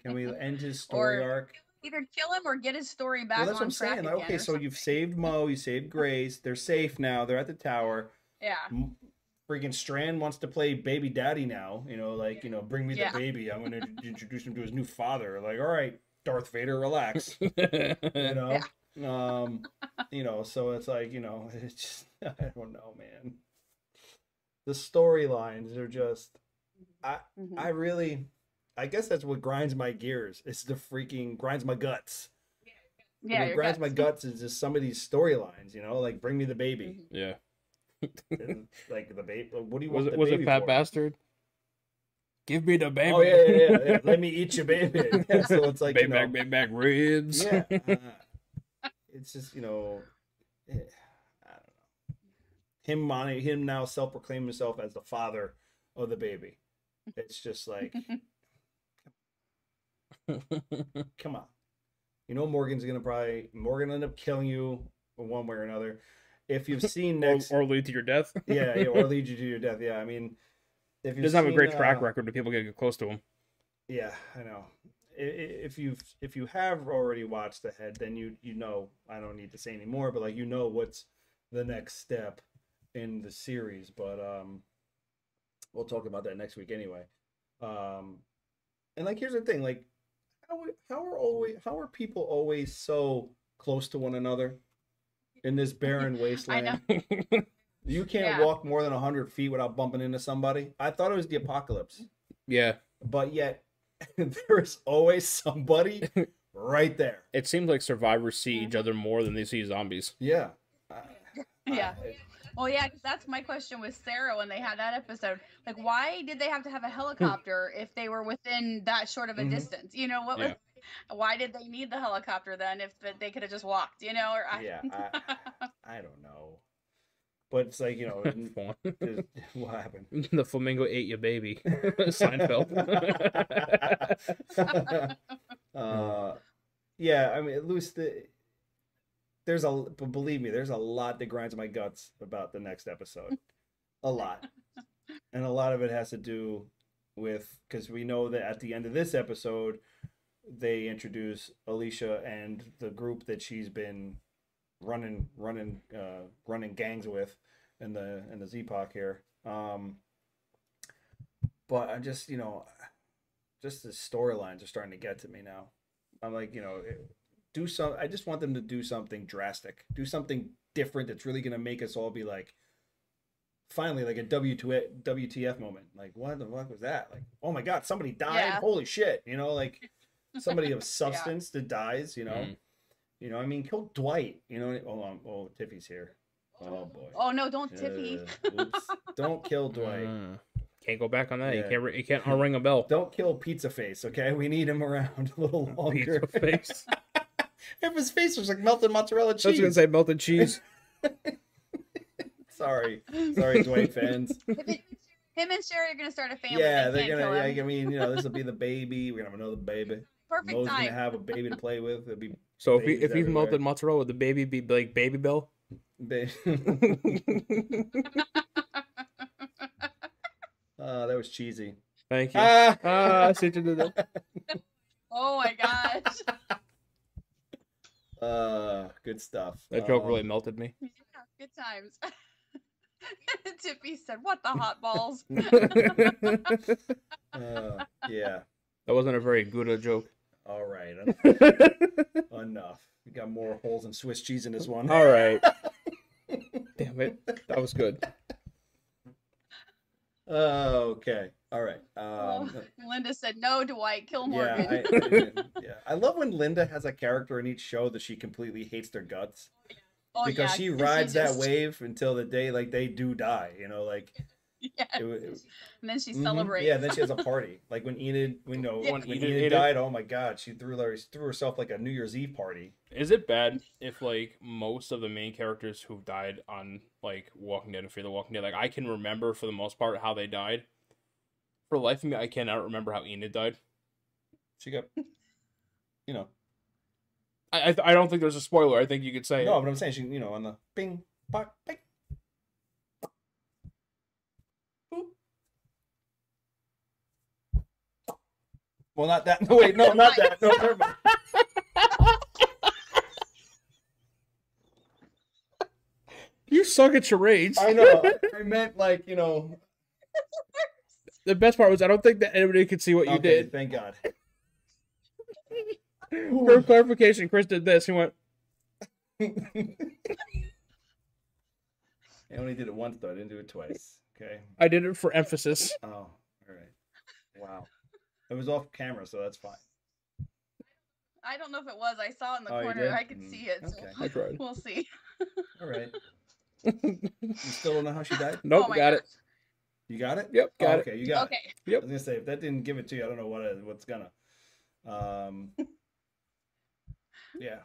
Can we [laughs] end his story Or arc? either kill him or get his story back Well, that's on what I'm track saying. again okay, or so you've saved Mo, you saved [laughs] Grace. They're safe now. They're at the tower. yeah M- Freaking Strand wants to play baby daddy now. You know, like you know, bring me Yeah. the baby. I'm going [laughs] to introduce him to his new father. Like, all right, Darth Vader, relax. you know um you know so it's like you know it's just i don't know man the storylines are just i Mhm. i really i guess that's what grinds my gears it's the freaking grinds my guts yeah what grinds guts. my guts is just some of these storylines you know like bring me the baby Mhm. yeah. and, like the baby what do you Was want it the was baby it Fat for? Bastard? Give me the baby. oh yeah, yeah yeah yeah [laughs] let me eat your baby [laughs] yeah, so it's like baby you know, back, baby back ribs. yeah uh, [laughs] it's just you know eh, i don't know him money him now self proclaim himself as the father of the baby it's just like [laughs] come on you know morgan's gonna probably morgan end up killing you one way or another if you've [laughs] seen or, next or lead to your death. [laughs] yeah, yeah or lead you to your death yeah i mean if He you've doesn't have a great track uh, record when people get close to him. yeah, I know. If you've if you have already watched ahead, then you you know I don't need to say anymore, but like you know what's the next step in the series. But um, we'll talk about that next week anyway. Um, and like here's the thing, like how how are always how are people always so close to one another in this barren [laughs] wasteland? [laughs] You can't Yeah. walk more than hundred feet without bumping into somebody. I thought it was the apocalypse yeah. but yet [laughs] there is always somebody right there. It seems like survivors see each other more than they see zombies. Yeah. Uh, yeah uh, Well, yeah, 'cause that's my question with Sarah when they had that episode. Like, why did they have to have a helicopter if they were within that short of a Mhm. distance? You know, what? Yeah. Was, [laughs] why did they need the helicopter then if they could have just walked? You know, or I, yeah, [laughs] I, I don't know. But it's like, you know, n- Fawn. there's- what happened? [laughs] the flamingo ate your baby. Seinfeld. uh, yeah, I mean, at least the, there's a, but believe me, there's a lot that grinds my guts about the next episode. A lot. [laughs] And a lot of it has to do with, because we know that at the end of this episode, they introduce Alicia and the group that she's been running, running, uh, running gangs with in the, in the Z-Pac here. Um, but I just, you know, just the storylines are starting to get to me now. I'm like, you know, it, do some. I just want them to do something drastic, do something different that's really gonna make us all be like, finally, like a W two WTF moment. Like, what the fuck was that? Like, oh my god, somebody died! Yeah. Holy shit! You know, like [laughs] somebody of substance that dies. You know, Mhm. you know. I mean, kill Dwight. You know. Oh, um, oh, Tiffy's here. Oh boy. Oh no, don't Tiffy. Uh, [laughs] oops. Don't kill Dwight. Mm. Can't go back on that. Yeah. You can't. You can't unring a bell. Don't kill Pizza Face, okay? We need him around [laughs] a little longer. Pizza face. If his face was like melted mozzarella cheese. I was gonna say melted cheese. [laughs] Sorry, sorry, Dwayne fans. Him and- Sherry are gonna start a family. yeah, they they're gonna. Yeah. I mean, you know, this will be the baby. We're gonna have another baby. [laughs] Perfect Mo's gonna have a baby to play with. It'll be. So if he, if he's melted mozzarella, would the baby be like Babybel? Ba- [laughs] oh, that was cheesy. Thank you. Ah, Ah, I see you did there. Oh my gosh. Uh, good stuff. That joke Um, really melted me. yeah, good times. [laughs] Tippy said, "What the hot balls?" [laughs] Uh, yeah. That wasn't a very good a joke. All right. [laughs] Enough. We got more holes in Swiss cheese in this one. All right. Damn it. That was good. Okay. All right. Oh, Um, [laughs] Linda said, "No, Dwight, kill yeah, Morgan." I, [laughs] I- yeah. I love when Linda has a character in each show that she completely hates their guts oh, because yeah, she rides that just- wave until the day like they do die. You know, like [laughs] Yeah. it, it, and then she mhm. celebrates. Yeah, then she has a party. Like when Enid, we know Yeah. when Enid Enid, ate it. died. Oh my God, she threw Larry threw herself like a New Year's Eve party. Is it bad if like most of the main characters who've died on like Walking Dead and Fear the Walking Dead, like I can remember for the most part how they died. For the life of me, I cannot remember how Enid died. She got, you know, I I, I don't think there's a spoiler. I think you could say no, but I'm saying she, you know, on the bing, bop, bing. Well, not that. No, wait, no, [laughs] not that. No, never mind. you suck at charades. I know. I meant like you know. The best part was I don't think that anybody could see what you okay, did. Thank God. For clarification, Chris did this. He went, I only did it once though. I didn't do it twice. Okay. I did it for emphasis. Oh, all right. Wow. It was off camera, so that's fine. I don't know if it was. I saw it in the Oh, corner. I could Mm, see it. So okay. I tried. [laughs] we'll see. All right. [laughs] You still don't know how she died? Nope, oh got gosh. it. You got it? Yep, got Oh, it. okay, you got Okay. it. I was gonna say if that didn't give it to you, I don't know what it, what's gonna. Um. [laughs] Yeah.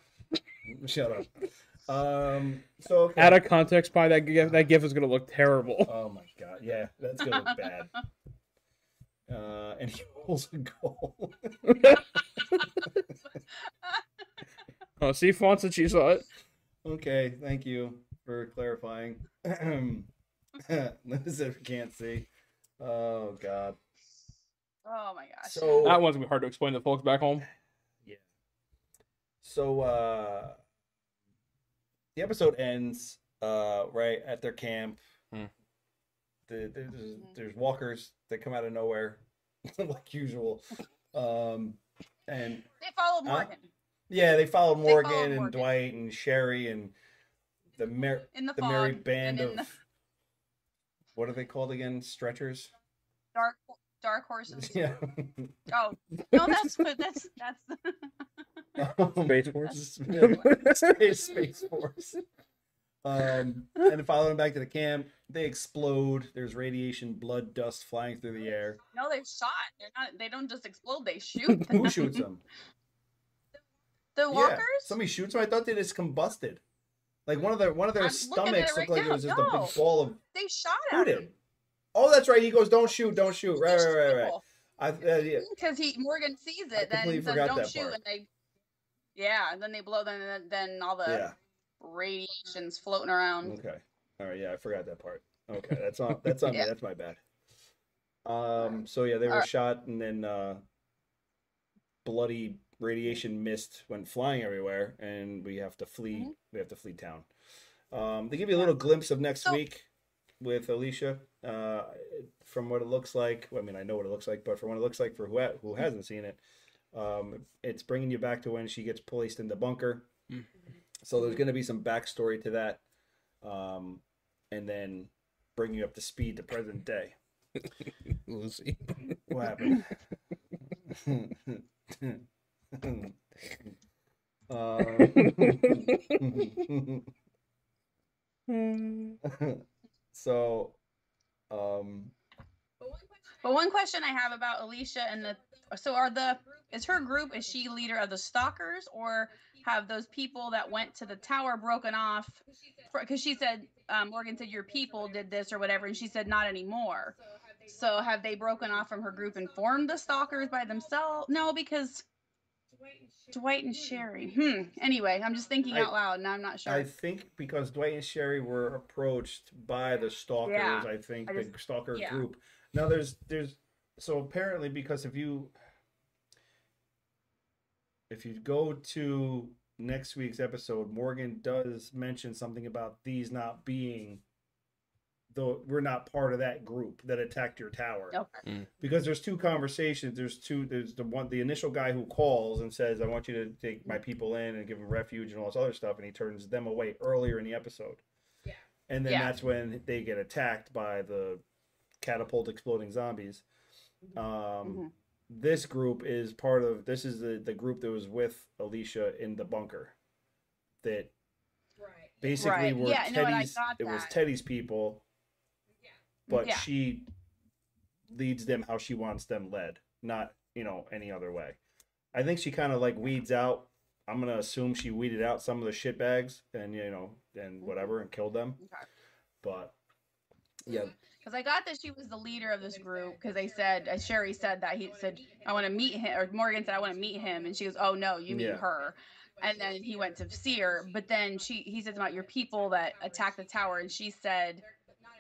Shut up. Um. So. okay. Out of context, probably that gif, that gif is gonna look terrible. Oh my god. Yeah, that's gonna look bad. Uh, and [laughs] he holds a goal. [laughs] Oh, see, Fawn said she saw it. okay, thank you for clarifying. Linda if you can't see. Oh god. Oh my gosh. So That one's gonna be hard to explain to folks back home. Yeah. So uh the episode ends uh right at their camp. Hmm. The, there's, Mhm. there's walkers that come out of nowhere, [laughs] like usual. Um and they followed Huh? Morgan yeah, they followed They Morgan followed and Morgan. Dwight and Sherry and the mer- in the the merry band and of the what are they called again? Stretchers. dark dark horses. [laughs] yeah. Oh no, that's what that's that's. [laughs] Space Force. Space, Space Force. Um, [laughs] and then follow them back to the camp. They explode. There's radiation, blood, dust flying through the air. no, they're shot. They're not. They don't just explode. They shoot. [laughs] Who shoots them? [laughs] The walkers. somebody shoots them. I thought they just combusted. Like one of their one of their I'm looking at it stomachs right looked like it was just a big ball of. They shot at did? Oh, that's right. He goes, "Don't shoot, don't shoot." Right, right, right, right. I, uh, yeah. Because he Morgan sees I it, then completely says don't shoot, part. and they. Yeah, and then they blow. Then then all the yeah. Radiations floating around. Okay. All right. Yeah, I forgot that part. Okay, that's on. That's on [laughs] Yeah. me. That's my bad. Um. So yeah, they were Alright. shot, and then uh, bloody radiation mist went flying everywhere, and we have to flee. Mhm. We have to flee town. Um. They give you a little glimpse of next So- week with Alicia. Uh, from what it looks like. Well, I mean, I know what it looks like, but from what it looks like for who ha- who hasn't seen it, Um, it's bringing you back to when she gets placed in the bunker. Mm. So there's going to be some backstory to that, um, and then bring you up to speed to present day. [laughs] Lucy. What happened? Um, [laughs] so, um, But one question I have about Alicia and the so are the is her group is she leader of the stalkers or have those people that went to the tower broken off? Because she said um, Morgan said your people did this or whatever, and she said not anymore. So have they broken off from her group and formed the stalkers by themselves? No, because Dwight and Sherry. Hmm. Anyway, I'm just thinking I- out loud, and I'm not sure. I think because Dwight and Sherry were approached by the stalkers, Yeah, I think I the stalker yeah. group. Now there's there's so apparently because if you if you go to next week's episode, Morgan does mention something about these not being though we're not part of that group that attacked your tower okay. because there's two conversations. There's two. There's the one, the initial guy who calls and says, "I want you to take my people in and give them refuge and all this other stuff," and he turns them away earlier in the episode. Yeah. And then Yeah. that's when they get attacked by the catapult exploding zombies. Um, Mhm. This group is part of. This is the the group that was with Alicia in the bunker. That Right. basically Right. were Yeah, no, and I Teddy's. got it was. Teddy's people yeah. but Yeah. she leads them how she wants them led, not you know any other way. I think she kind of like weeds out. I'm gonna assume she weeded out some of the shit bags and you know and mm-hmm. whatever and killed them. Okay. But yeah, mm-hmm. Because I got that she was the leader of this group. Because they said, as Sherry said that he said, "I want to meet him," or Morgan said, "I want to meet him," and she goes, "Oh no, you meet Yeah. her." And then he went to see her, but then she he says about your people that attacked the tower, and she said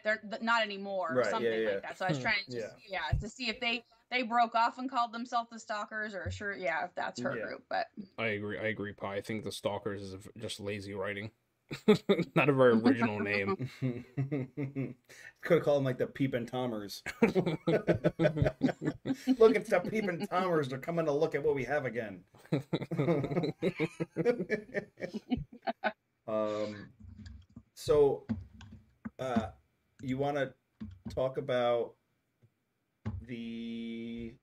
they're not anymore, or Right, something yeah. like that. So I was trying to just, Yeah. yeah. to see if they they broke off and called themselves the stalkers, or sure, yeah, if that's her Yeah. group. But I agree. I agree, Pi. I think the Stalkers is just lazy writing. [laughs] Not a very original name. [laughs] could have called them like the Peep and Tommers. [laughs] look, it's the Peep and Tommers. They're coming to look at what we have again. um, so, uh, you want to talk about the?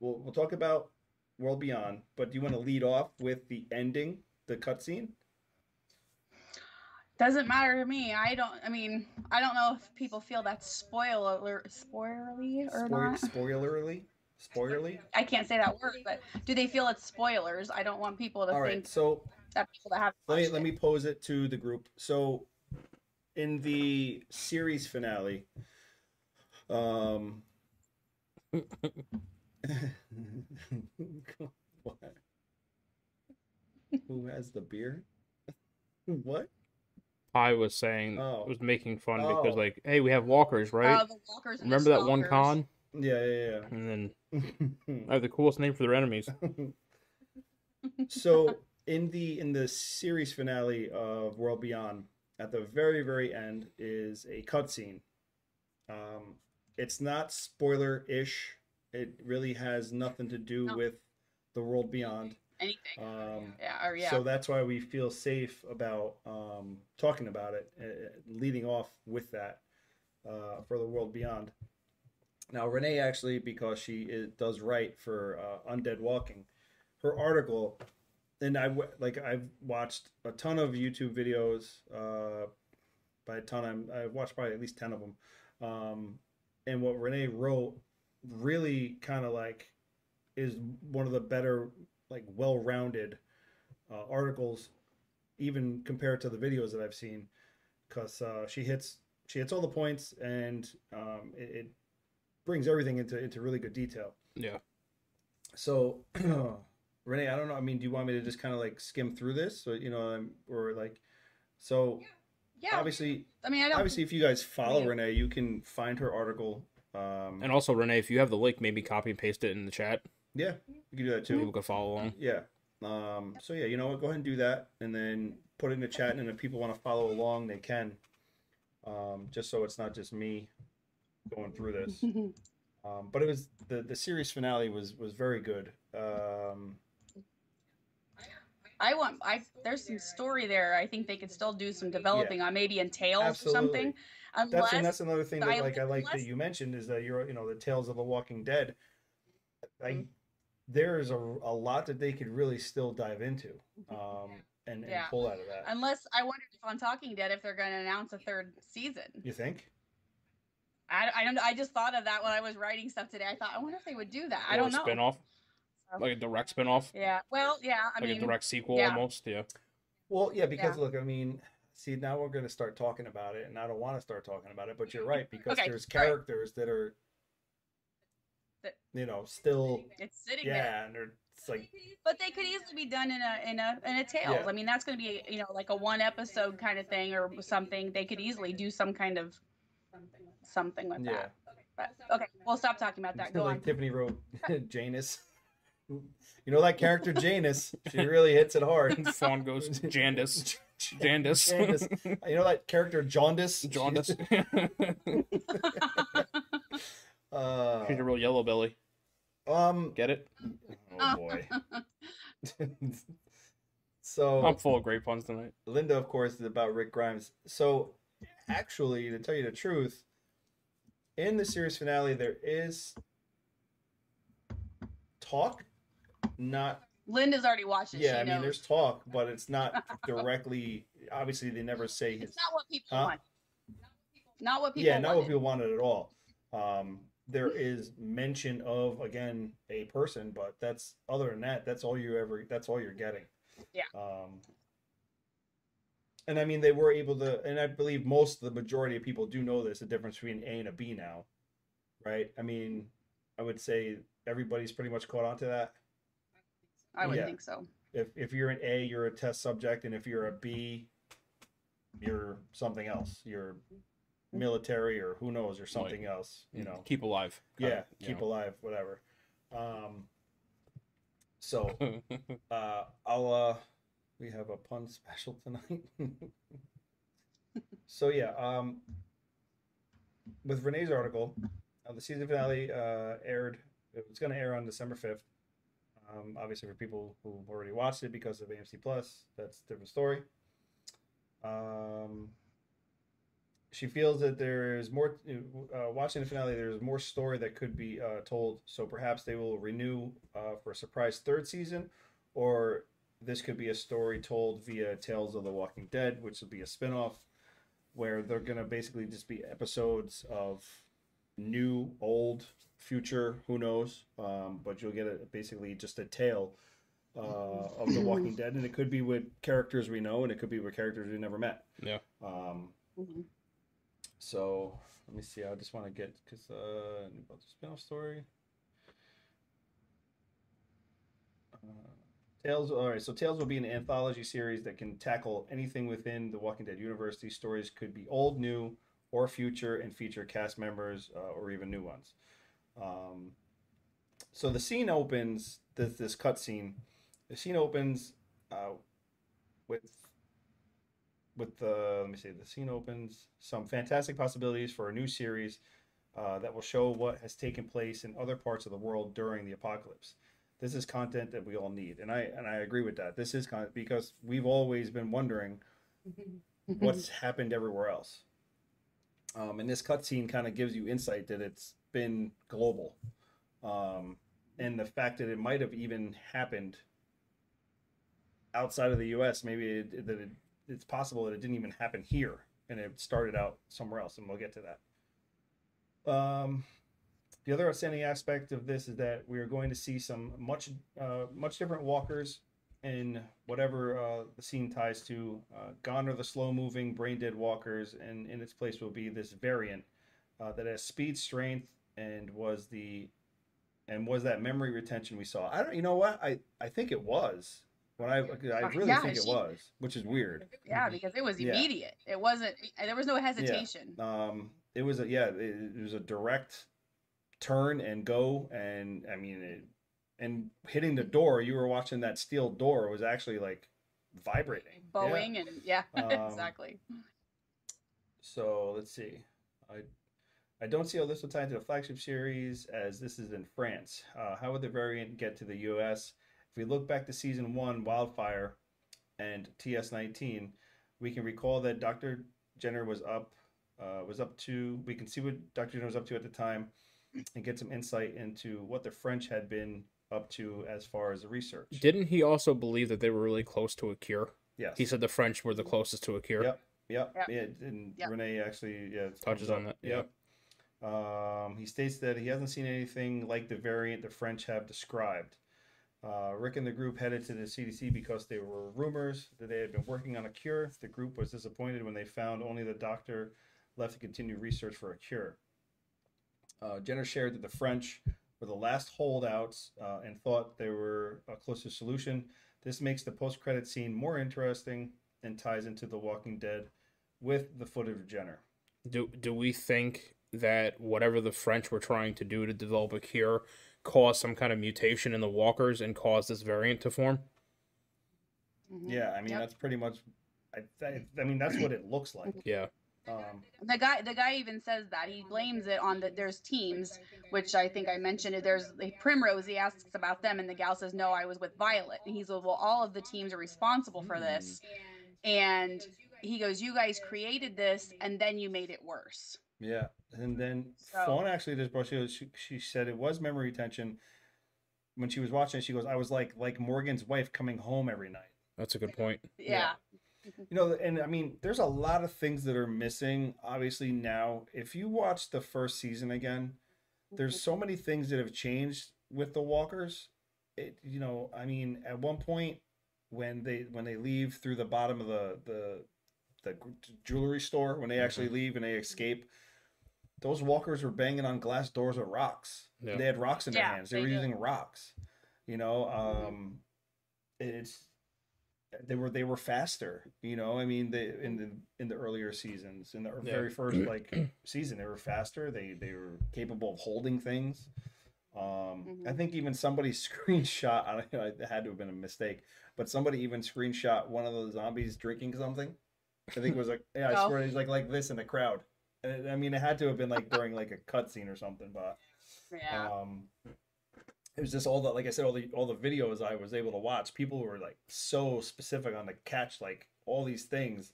We'll we'll talk about World Beyond, but do you want to lead off with the ending, the cutscene? Doesn't matter to me. I don't. I mean, I don't know if people feel that's spoiler spoilerly or Spoil- not. spoilerly, spoilerly. I can't say that word, but do they feel it's spoilers? I don't want people to All right, think so that people that have let me let me pose it to the group. So, in the series finale, um, [laughs] what? Who has the beer? [laughs] what? Pi was saying Oh. was making fun Oh. because like, hey, we have walkers, right? The walkers and the Remember that one con? Yeah, yeah, yeah. And then. [laughs] I have the coolest name for their enemies. [laughs] so in the in the series finale of World Beyond, at the very very end is a cutscene. Um, it's not spoiler ish. It really has nothing to do No. with the World Beyond. Anything. Um, yeah, or yeah. So that's why we feel safe about um, talking about it, uh, leading off with that uh, for the world beyond. Now, Renee actually, because she is, does write for uh, Undead Walking, her article, and I like I've watched a ton of YouTube videos. Uh, by a ton, I'm, I've watched probably at least ten of them. Um, and what Renee wrote really kind of like is one of the better like well-rounded uh, articles even compared to the videos that i've seen because uh, she hits she hits all the points and um, it, it brings everything into into really good detail Yeah. so [clears throat] renee i don't know i mean do you want me to just kind of like skim through this or you know or like so yeah. obviously I mean, I don't. obviously if you guys follow Yeah. renee you can find her article um And also, Renee, if you have the link, maybe copy and paste it in the chat. Yeah you can do that too people can follow along. Yeah. Um, so yeah, you know what? Go ahead and do that, and then put it in the chat. And if people want to follow along, they can. Um, just so it's not just me going through this. [laughs] Um, but it was the the series finale was was very good. Um, I want. I there's some story there. I think they could still do some developing on maybe in Tales or something. That's and that's another thing that I- like I like that you mentioned is that you're you know the Tales of the Walking Dead. I Mm-hmm. There is a, a lot that they could really still dive into, um, and, and Yeah. pull out of that. unless I wondered if on Talking Dead if they're going to announce a third season. You think? I, I don't. I just thought of that when I was writing stuff today. I thought I wonder if they would do that. I don't a know. Spinoff, So- like a direct spinoff, Yeah. Well, yeah. I like mean, a direct sequel yeah. almost. Yeah. Well, yeah, because look, I mean, see, now we're going to start talking about it, and I don't want to start talking about it, but you're right because Okay, there's all right. characters that are, That- you know, still, it's sitting there. yeah, and they're it's like, But they could easily be done in a in a in a tale Yeah. I mean, that's going to be you know like a one episode kind of thing or something. They could easily do some kind of something with yeah, that. But okay, we'll stop talking about that. [laughs] Go like on. Tiffany wrote [laughs] Janus. You know that character Janus? She really hits it hard. [laughs] Fawn goes Jandis. Jandis. Jandis. You know that character Jaundice? Jaundice. Uh, She's a real yellow belly. um. Get it? [laughs] Oh boy. [laughs] so I'm full of great puns tonight. Linda, of course, is about Rick Grimes. So, actually, to tell you the truth, in the series finale, there is talk, not Linda's already watched it. yeah. she I mean, there's talk, but it's not directly. Obviously, they never say his. It's not what people Huh? want. Not what people Yeah, not what people wanted at all. Um, there is mention of again a person, but that's other than that, that's all you ever. That's all you're getting. Yeah. Um, and I mean, they were able to, and I believe most the majority of people do know this, the difference between A and a B now, right? I mean, I would say everybody's pretty much caught on to that. I would Yeah. think so. If if you're an A, you're a test subject, and if you're a B, you're something else. You're military or who knows or something else. You know. keep alive. Yeah, you keep know. alive, whatever. Um. So [laughs] uh, I'll uh, we have a pun special tonight. [laughs] so yeah, um, with Renee's article, uh, the season finale uh, aired. It's going to air on December fifth. Um, obviously, for people who already watched it because of AMC Plus, that's a different story. Um, she feels that there is more. Uh, watching the finale, there's more story that could be uh, told. So perhaps they will renew uh, for a surprise third season, or this could be a story told via Tales of the Walking Dead, which will be a spinoff, where they're gonna basically just be episodes of new, old, future, who knows? Um, but you'll get a, basically just a tale uh, of the Walking [clears throat] Dead, and it could be with characters we know, and it could be with characters we never met. Yeah. Um, Mhm. So let me see. I just want to get because uh, about the spin-off story. Uh, Tales. All right. So Tales will be an anthology series that can tackle anything within the Walking Dead universe. These stories could be old, new, or future, and feature cast members uh, or even new ones. Um, so the scene opens. This this cutscene. The scene opens uh, with with the let me see the scene opens some fantastic possibilities for a new series uh, that will show what has taken place in other parts of the world during the apocalypse. This is content that we all need and i and i agree with that. This is content because we've always been wondering [laughs] what's happened everywhere else. Um, and this cutscene kind of gives you insight that it's been global. Um, and the fact that it might have even happened outside of the us maybe it, that it it's possible that it didn't even happen here and it started out somewhere else and we'll get to that. Um, the other outstanding aspect of this is that we are going to see some much uh, much different walkers in whatever uh, the scene ties to uh, gone are the slow moving brain dead walkers and in its place will be this variant uh, that has speed strength and was the and was that memory retention we saw. I don't you know what? I i think it was when i i really Yeah, think it she- was which is weird Yeah, because it was Yeah. immediate. It wasn't. There was no hesitation. um it was a yeah it, it was a direct turn and go and i mean it, and hitting the door you were watching that steel door was actually like vibrating Yeah. Boeing and yeah, [laughs] Um, exactly. so let's see i I don't see how this will tie into the flagship series as this is in France. Uh, how would the variant get to the US? If we look back to season one, Wildfire and TS19, we can recall that Dr. Jenner was up uh, was up to. We can see what Dr. Jenner was up to at the time, and get some insight into what the French had been up to as far as the research. Didn't he also believe that they were really close to a cure? Yes. He said the French were the closest to a cure. Yep. Yep. Yep. Yeah. And Yep. Renee actually yeah Touches on that, Yep. Um, he states that he hasn't seen anything like the variant the French have described. Uh, Rick and the group headed to the CDC because there were rumors that they had been working on a cure. The group was disappointed when they found only the doctor left to continue research for a cure. Uh, Jenner shared that the French were the last holdouts uh, and thought they were a closer solution. This makes the post-credit scene more interesting and ties into The Walking Dead with the footage of Jenner. Do do we think that whatever the French were trying to do to develop a cure caused some kind of mutation in the walkers and cause this variant to form? Mhm. Yeah, I mean Yep. that's pretty much. I, I, I mean that's what it looks like. Yeah. Um, The guy, the guy even says that he blames it on that. There's teams, which I think I mentioned. There's the Primrose. He asks about them, and the gal says, "No, I was with Violet." And he's like, "Well, all of the teams are responsible for this." And he goes, "You guys created this, and then you made it worse." Yeah, and mm-hmm. then So- Fawn actually just brought she, she she said it was memory retention. When she was watching, it, she goes, "I was like like Morgan's wife coming home every night." That's a good point. Yeah. Mm-hmm. You know, and I mean, there's a lot of things that are missing. Obviously, now if you watch the first season again, there's mm-hmm. so many things that have changed with the walkers it you know i mean at one point when they when they leave through the bottom of the the the jewelry store when they actually leave and they escape those walkers were banging on glass doors with rocks Yeah. they had rocks in their Yeah, hands they, they were do. using rocks you know um it's they were they were faster you know i mean they in the in the earlier seasons in the Yeah. very first [clears throat] like season they were faster they they were capable of holding things um i Mhm. think even somebody [laughs] screenshot i don't know it had to have been a mistake but somebody even screenshot one of those zombies drinking something i think it was like yeah i Oh. swear he's like like this in the crowd And, i mean it had to have been like during like a cutscene or something but Yeah. um it was just all the like i said all the all the videos i was able to watch people were like so specific on the catch like all these things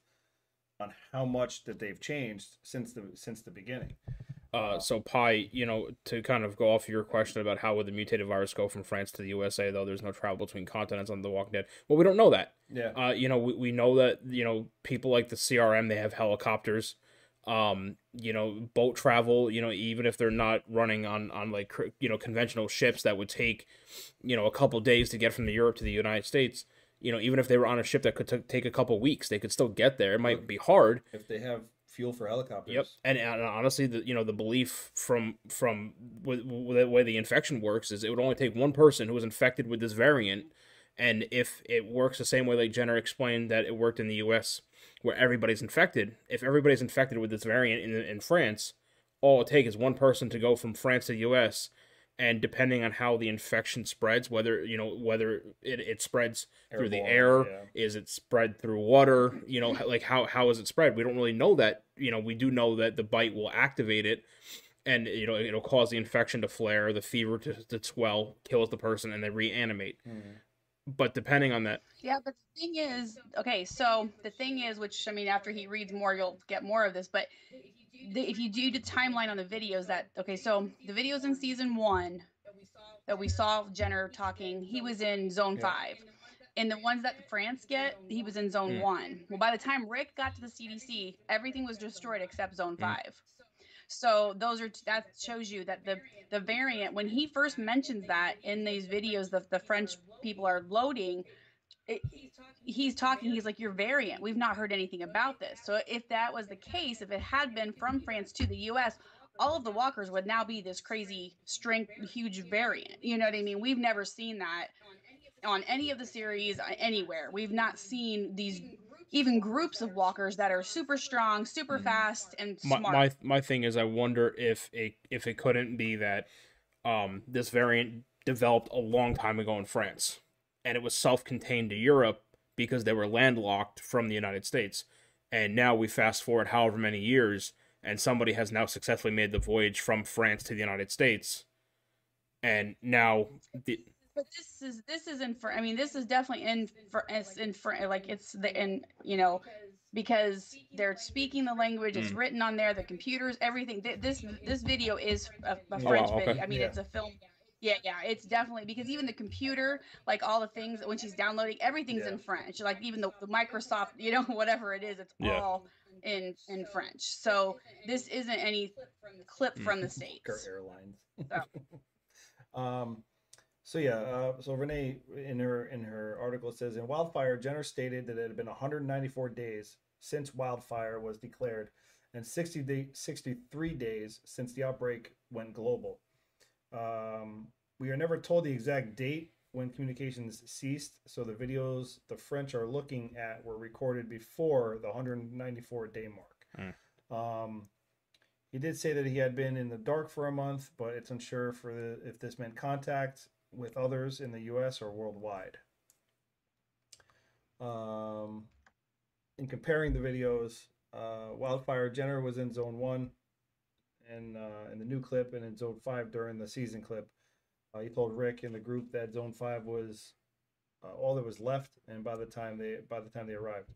on how much that they've changed since the since the beginning Uh, so Pi, you know, to kind of go off your question about how would the mutated virus go from France to the USA, though there's no travel between continents on The Walking Dead. Well, we don't know that. yeah Uh, you know, we, we know that you know people like the CRM they have helicopters. Um, you know, boat travel. You know, even if they're not running on on like you know conventional ships that would take you know a couple days to get from the Europe to the United States. You know, even if they were on a ship that could take a couple weeks, they could still get there. It might be hard, if they have fuel for helicopters Yep, and, and honestly, the you know the belief from from with, with the way the infection works is it would only take one person who was infected with this variant, and if it works the same way like Jenner explained that it worked in the U.S. where everybody's infected, if everybody's infected with this variant in in France, all it takes is one person to go from France to the U.S. And depending on how the infection spreads, whether you know whether it, it spreads through the air, yeah. is it spread through water? You know, like how how is it spread? We don't really know that. You know, we do know that the bite will activate it, and you know it'll cause the infection to flare, the fever to, to swell, kills the person, and they reanimate. Mhm. But depending on that, Yeah, but the thing is, okay, so the thing is, which I mean, after he reads more, you'll get more of this. But the, if you do the timeline on the videos, that okay, so the videos in season one that we saw Jenner talking, he was in zone Yeah. five. And the ones that France get, he was in zone Mm. one. Well, by the time Rick got to the CDC, everything was destroyed except zone Mm. five. So those are that shows you that the the variant when he first mentions that in these videos, the the French people are loading. It, he's talking. He's like your variant. We've not heard anything about this. So if that was the case, if it had been from France to the U.S., all of the walkers would now be this crazy strength, huge variant. You know what I mean? We've never seen that on any of the series uh, anywhere. We've not seen these even groups of walkers that are super strong, super fast, and my, smart. my my thing is, I wonder if it if it couldn't be that um this variant developed a long time ago in France, and it was self-contained to Europe because they were landlocked from the United States, and now we fast forward however many years, and somebody has now successfully made the voyage from France to the United States, and now the but this is this isn't for i mean this is definitely in for it's in for like it's the in you know because they're speaking the language it's Mm. written on there the computers everything this this video is a, a Oh, french wow, okay. video i mean Yeah. it's a film yeah yeah it's definitely because even the computer like all the things when she's downloading everything's Yeah. in french like even the, the microsoft you know [laughs] whatever it is it's Yeah. all in in french so this isn't any clip from the states Car Airlines. So. [laughs] um, so yeah, uh, so Renee in her in her article says in Wildfire, Jenner stated that it had been 194 days since wildfire was declared, and 60 day, 63 days since the outbreak went global. Um, we are never told the exact date when communications ceased, so the videos the French are looking at were recorded before the 194 day mark. Um, he did say that he had been in the dark for a month, but it's unsure for the, if this meant contact with others in the U.S. or worldwide. Um, in comparing the videos, uh, Wildfire Jenner was in Zone One, and uh, in the new clip, and in Zone Five during the season clip. Uh, he told Rick in the group that Zone Five was uh, all that was left, and by the time they by the time they arrived,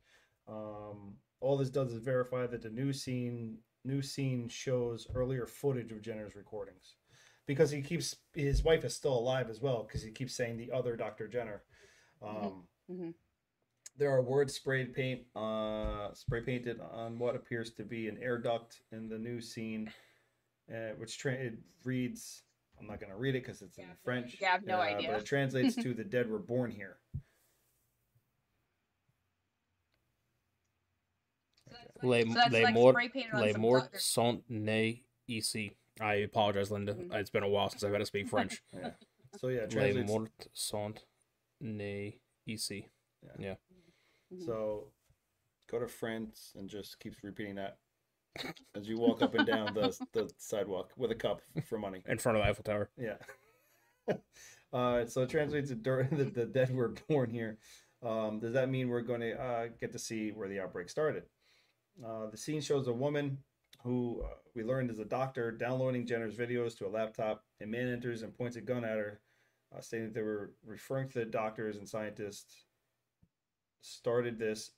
um, all this does is verify that the new scene new scene shows earlier footage of Jenner's recordings, because he keeps his wife is still alive as well because he keeps saying the other Dr. Jenner. Um, Mhm. There are words sprayed paint uh, spray painted on what appears to be an air duct in the new scene, uh, which tra- it reads. I'm not going to read it because it's in French. Yeah, I have no uh, idea. But it translates to [laughs] "the dead were born here." Les, So les like morts, spray painted on les morts sont nés ici. I apologize, Linda. Mhm. It's been a while since I've had to speak French. [laughs] Yeah. [laughs] So yeah, it les translates. morts sont nés ici. Yeah. So go to France and just keeps repeating that as you walk up and down the [laughs] the sidewalk with a cup for money. In front of the Eiffel Tower. Yeah. uh, so it translates to during the, the dead were born here. Um, does that mean we're going to uh, get to see where the outbreak started? Uh, the scene shows a woman who uh, we learned is a doctor downloading Jenner's videos to a laptop. A man enters and points a gun at her, uh, that they were referring to the doctors and scientists started this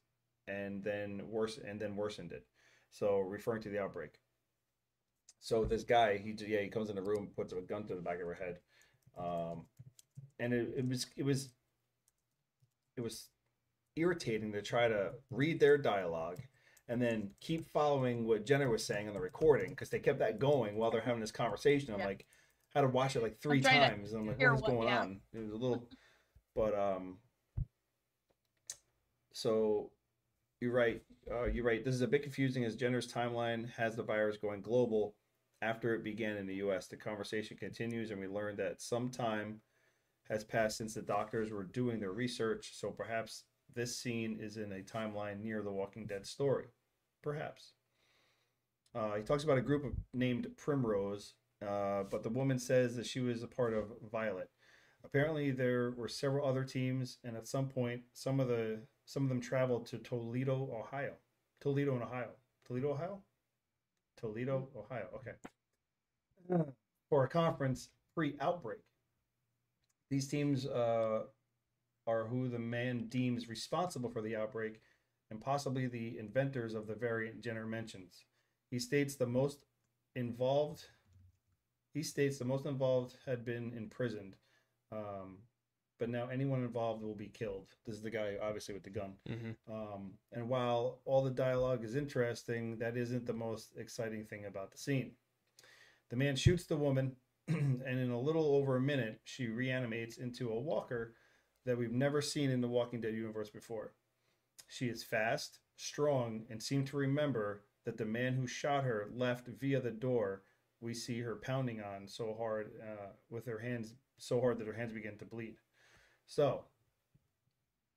and then worse and then worsened it. So referring to the outbreak. So this guy, he yeah, he comes in the room, puts a gun to the back of her head, um, and it, it was it was it was irritating to try to read their dialogue and then keep following what Jenner was saying on the recording because they kept that going while they're having this conversation. I'm like, had to watch it like three trying to times. I'm like, what is going yeah. on? It was a little, [laughs] but um, so you're right. Uh, you're right. This is a bit confusing as Jenner's timeline has the virus going global after it began in the U.S. The conversation continues, and we learn that some time has passed since the doctors were doing their research. So perhaps this scene is in a timeline near the Walking Dead story. Perhaps. Uh, he talks about a group of, named Primrose, uh, but the woman says that she was a part of Violet. Apparently, there were several other teams, and at some point, some of the some of them traveled to Toledo, Ohio. Toledo, in Ohio. Toledo, Ohio. Toledo, Ohio. Okay. For a conference pre-outbreak. These teams uh, are who the man deems responsible for the outbreak, and possibly the inventors of the variant Jenner mentions. He states the most involved. He states the most involved had been imprisoned, um, but now anyone involved will be killed. This is the guy, obviously, with the gun. Mm-hmm. Um, and while all the dialogue is interesting, that isn't the most exciting thing about the scene. The man shoots the woman, [clears throat] and in a little over a minute, she reanimates into a walker that we've never seen in the Walking Dead universe before. She is fast, strong, and seemed to remember that the man who shot her left via the door we see her pounding on so hard uh, with her hands so hard that her hands begin to bleed. So,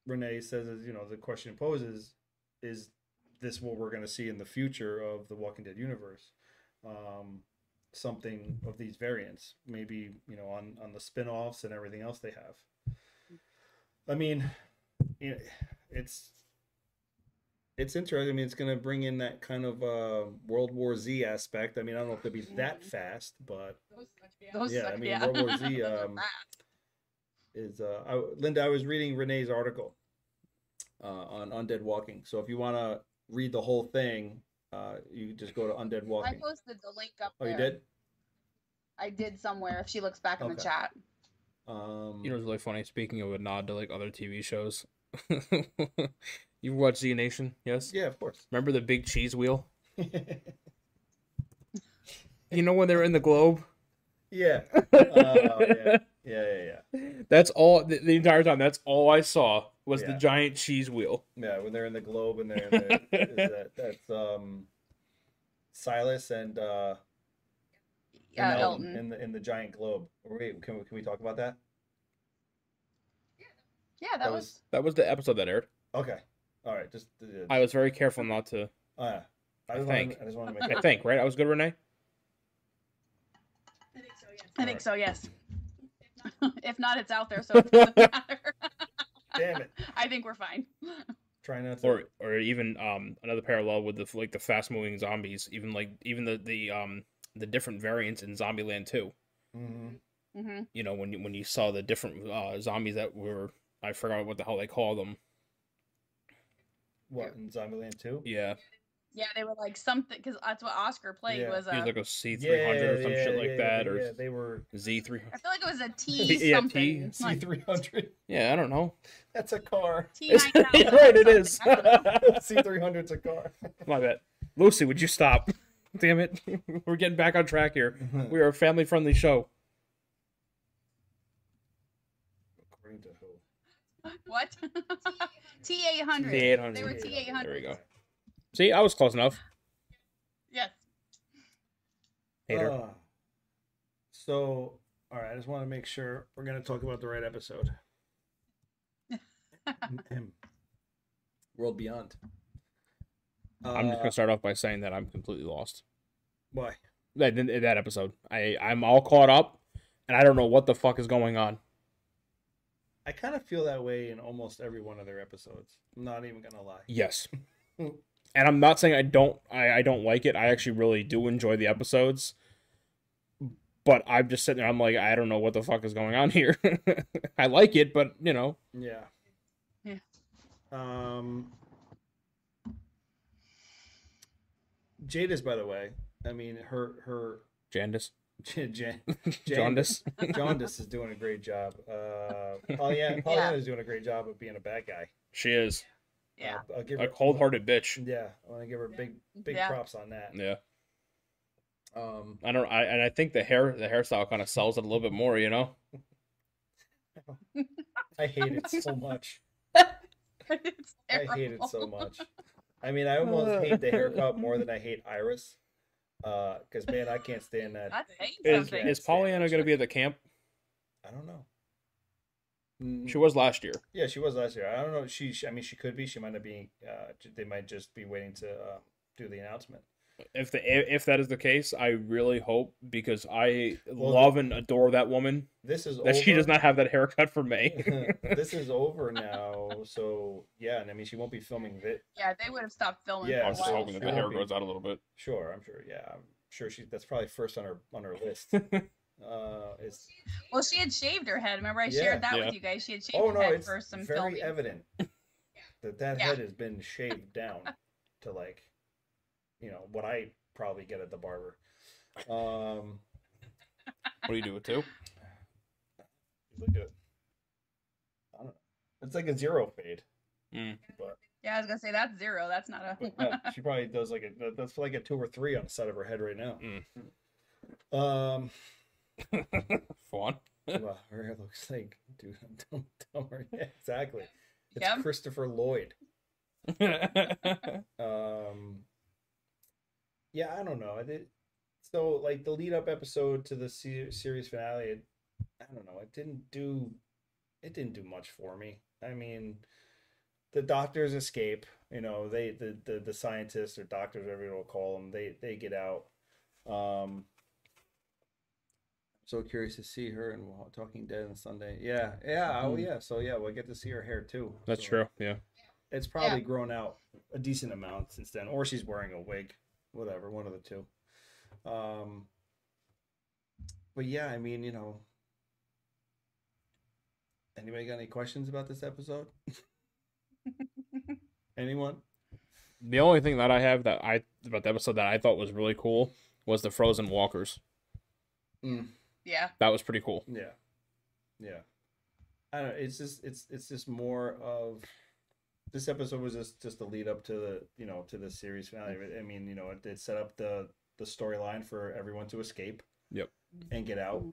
Renee says, you know, the question poses is this what we're going to see in the future of the Walking Dead universe? Um, something of these variants, maybe you know, on on the spin-offs and everything else they have. I mean, it's it's interesting. I mean, it's going to bring in that kind of uh, World War Z aspect. I mean, I don't know if they'll be that fast, but Those Yeah, I mean, yeah. World War Z, [laughs] um, is uh, I, Linda. I was reading Renee's article uh, on Undead Walking. So if you want to read the whole thing, uh, you just go to Undead Walking. I posted the link up Oh, there. you did? I did somewhere. If she looks back in the chat. Um, You know, it's really funny. Speaking of a nod to like other TV shows, [laughs] you watch Z Nation? Yes. yeah, of course. Remember the big cheese wheel? [laughs] You know when they're in the globe? yeah. [laughs] Oh, yeah. Yeah, yeah, yeah. That's all. The, the entire time, that's all I saw was the giant cheese wheel. Yeah, when they're in the globe and they're in the, [laughs] is that, that's um, Silas and uh, Yeah, and Elton. in the in the giant globe. Wait, can we, can we talk about that? Yeah, that, that was. was- That was the episode that aired. Okay, all right. Just uh, I was very careful not to. oh, yeah. I, I think. wanted, I just want to make I sure. think right. I was good, Renee. I think so. Yes. [laughs] if not, it's out there, so it doesn't [laughs] matter. Damn it! I think we're fine. Try not to. or or even um another parallel with the like the fast moving zombies even like even the the um the different variants in Zombieland 2 Mhm. hmm you know when you when you saw the different uh zombies that were I forgot what the hell they call them What in Zombieland Two? yeah Yeah, they were like something because that's what Oscar played Yeah. was he was uh, like a C300 or some shit like that yeah, or yeah, they were Z3 I feel like it was a [laughs] T Yeah, something. T. like C three hundred. yeah I don't know That's a car. [laughs] T nine thousand. [laughs] right it is C three hundred's a car. my bad Lucy would you stop damn it we're getting back on track here we are a family friendly show According to who? What? T eight hundred. The 800. They were T eight there we go see I was close enough Yes. hater Ah. so, all right. I just want to make sure we're gonna talk about the right episode. [laughs] Him. World Beyond. I'm just Uh, gonna start off by saying that I'm completely lost. Why? That that episode, I I'm all caught up, and I don't know what the fuck is going on. I kind of feel that way in almost every one of their episodes. I'm not even gonna lie. Yes, and I'm not saying I don't I I don't like it. I actually really do enjoy the episodes, but I'm just sitting there. I'm like I don't know what the fuck is going on [laughs] here. I like it, but you know, Yeah. Yeah. Um. Jadis, by the way. I mean, her her Jandis, Jan, Jan, jaundice. [laughs] Jaundice is doing a great job. Uh, Pollyanna, [laughs] Pollyanna is doing a great job of being a bad guy. She is Yeah. Uh, I'll give a her cold-hearted bitch. Yeah, I want to give her big big Yeah. props on that. Yeah, Um, I don't. I and I think the hair the hairstyle kind of sells it a little bit more. You know. [laughs] I hate it so much. I hate it so much. I mean, I almost hate the haircut more than I hate Iris. Uh, because man, I can't stand that. That's saying Is is Pollyanna going to be at the camp? I don't know. Mm, She was last year. Yeah, she was last year. I don't know. She, she I mean, she could be. She might not be. Uh, they might just be waiting to uh, do the announcement. If the if that is the case, I really hope because I Well, love and adore that woman This is that she does not have that haircut for May. [laughs] this is over now. So yeah, and I mean, she won't be filming it. Yeah, they would have stopped filming. Yeah, for I a was just so while. hoping that the hair be- grows out a little bit. Sure, I'm sure. Yeah, I'm sure she. That's probably first on her on her list. [laughs] uh, it's Well, she had shaved her head. Remember, I Yeah. shared that Yeah. with you guys. She had shaved oh her no, head it's for some very filming. evident [laughs] that that Yeah. head has been shaved down to like, you know, what I probably get at the barber. Um, What do you do with two? look at. I don't know. It's like a zero fade, Mm. but Yeah, I was gonna say that's zero. That's not a. But no, she probably [laughs] does like a that's like a two or three on the side of her head right now. Mm. Um, [laughs] Fawn. well, her hair looks like dude, I'm [laughs] dumb, dumber. Yeah, exactly. It's Yep. Christopher Lloyd. Um, yeah, I don't know. I did so like the lead up episode to the series finale. It, I don't know. It didn't do. It didn't do much for me. I mean, the doctors escape. You know, they the the, the scientists or doctors, whatever you'll call them, they they get out. Um, so curious to see her in Talking Dead on Sunday. Yeah, yeah, oh Mhm. yeah. So yeah, we'll get to see her hair too. That's So, true. Yeah. it's probably grown out a decent amount since then, or she's wearing a wig, whatever, one of the two. Um, but yeah, I mean, you know, anybody got any questions about this episode? [laughs] Anyone? The only thing that I have that I about the episode that I thought was really cool was the frozen walkers. Yeah. That was pretty cool. Yeah, yeah. I don't. know, It's just it's it's just more of this episode was just just the lead up to the you know to the series finale. I mean, you know, it did set up the the storyline for everyone to escape. Yep. And get out.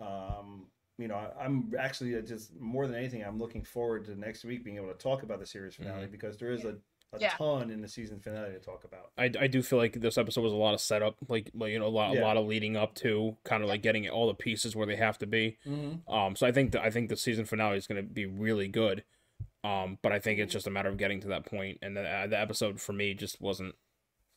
Um, you know, I, I'm actually uh, just more than anything, I'm looking forward to next week being able to talk about the series finale because there is a, a Yeah. ton in the season finale to talk about. I, I do feel like this episode was a lot of setup, like like, you know a lot Yeah. a lot of leading up to kind of like getting all the pieces where they have to be. Mm-hmm. Um, so I think that I think the season finale is going to be really good. Um, but I think it's just a matter of getting to that point, and the uh, the episode for me just wasn't.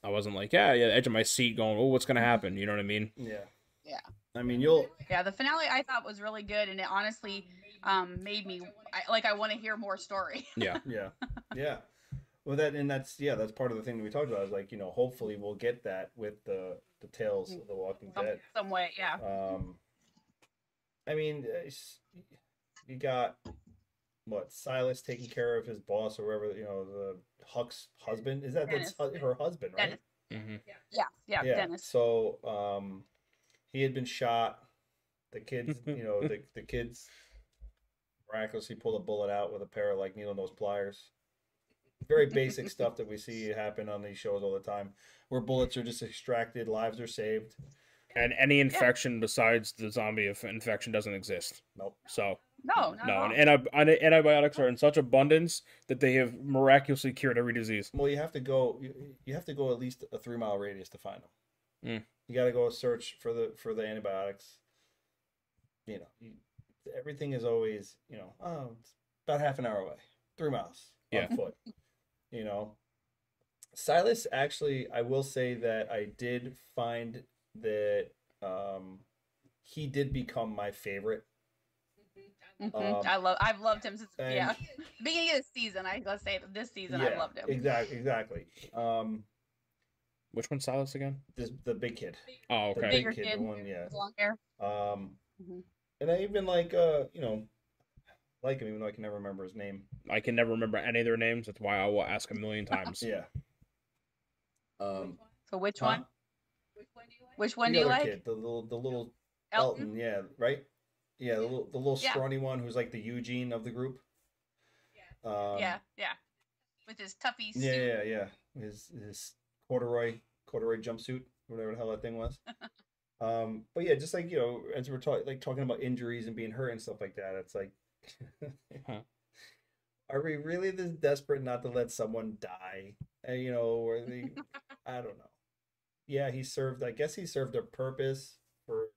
I wasn't like yeah yeah edge of my seat going oh what's gonna happen you know what I mean Yeah. Yeah. I mean, you'll Yeah, the finale I thought was really good, and it honestly um, made me I, like I want to hear more story. [laughs] yeah yeah yeah well that and that's yeah that's part of the thing that we talked about is like you know hopefully we'll get that with the the tales of the walking some, dead some way, yeah. um i mean uh, you got what silas taking care of his boss or whoever you know the huck's husband? Is that that's Dennis. hu- her husband right? Dennis. hmm Yeah, yeah, yeah Dennis. so um he had been shot. The kids [laughs] you know the, the kids miraculously pulled a bullet out with a pair of like needle nose pliers. Very basic [laughs] stuff that we see happen on these shows all the time where bullets are just extracted lives are saved. And any infection besides the zombie inf- infection doesn't exist. Nope. So No, not no at all. and anti- anti- antibiotics are in such abundance that they have miraculously cured every disease well you have to go you, you have to go at least a three mile radius to find them Mm. you got to go search for the for the antibiotics you know you, everything is always you know oh it's about half an hour away three miles Yeah. on foot you know silas actually i will say that i did find that um he did become my favorite Mhm. um, I love I've loved him since and- yeah beginning of the season. I let's say this season I loved him. exactly exactly um which one's Silas again this the big kid oh okay. the okay big kid, kid. the one yeah With Long hair. Um, Mhm. and I even like uh, you know, like him even though I can never remember his name. I can never remember any of their names that's why I will ask a million [laughs] times Yeah. Um, So which huh? one? Which one The do you other like? kid, the little, the little Elton. Elton. Yeah, right. Yeah, the little, the little Yeah. scrawny one who's like the Eugene of the group. Um, yeah, yeah. With his tuffy Yeah, suit. yeah, yeah. yeah. His his corduroy corduroy jumpsuit, whatever the hell that thing was. [laughs] um, but yeah, just like you know, as we're talking, like talking about injuries and being hurt and stuff like that, it's like, [laughs] Huh. are we really this desperate not to let someone die? And you know, or the, [laughs] I don't know. Yeah, he served. I guess he served a purpose for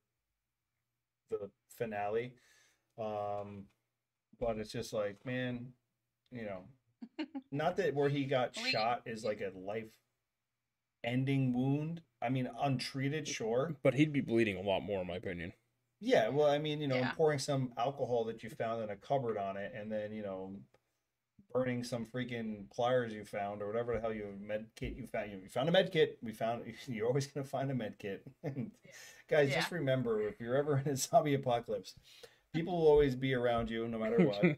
the finale. Um, but it's just like, man, you know, [laughs] not that where he got We- shot is like a life ending wound. I mean, untreated, sure. but he'd be bleeding a lot more in my opinion Yeah, well, I mean, you know, Yeah. pouring some alcohol that you found in a cupboard on it, and then you know, burning some freaking pliers you found or whatever the hell you med kit you found. You found a med kit. We found [laughs] you're always gonna find a med kit. [laughs] Guys, just remember if you're ever in a [laughs] zombie apocalypse, people will always be around you no matter what.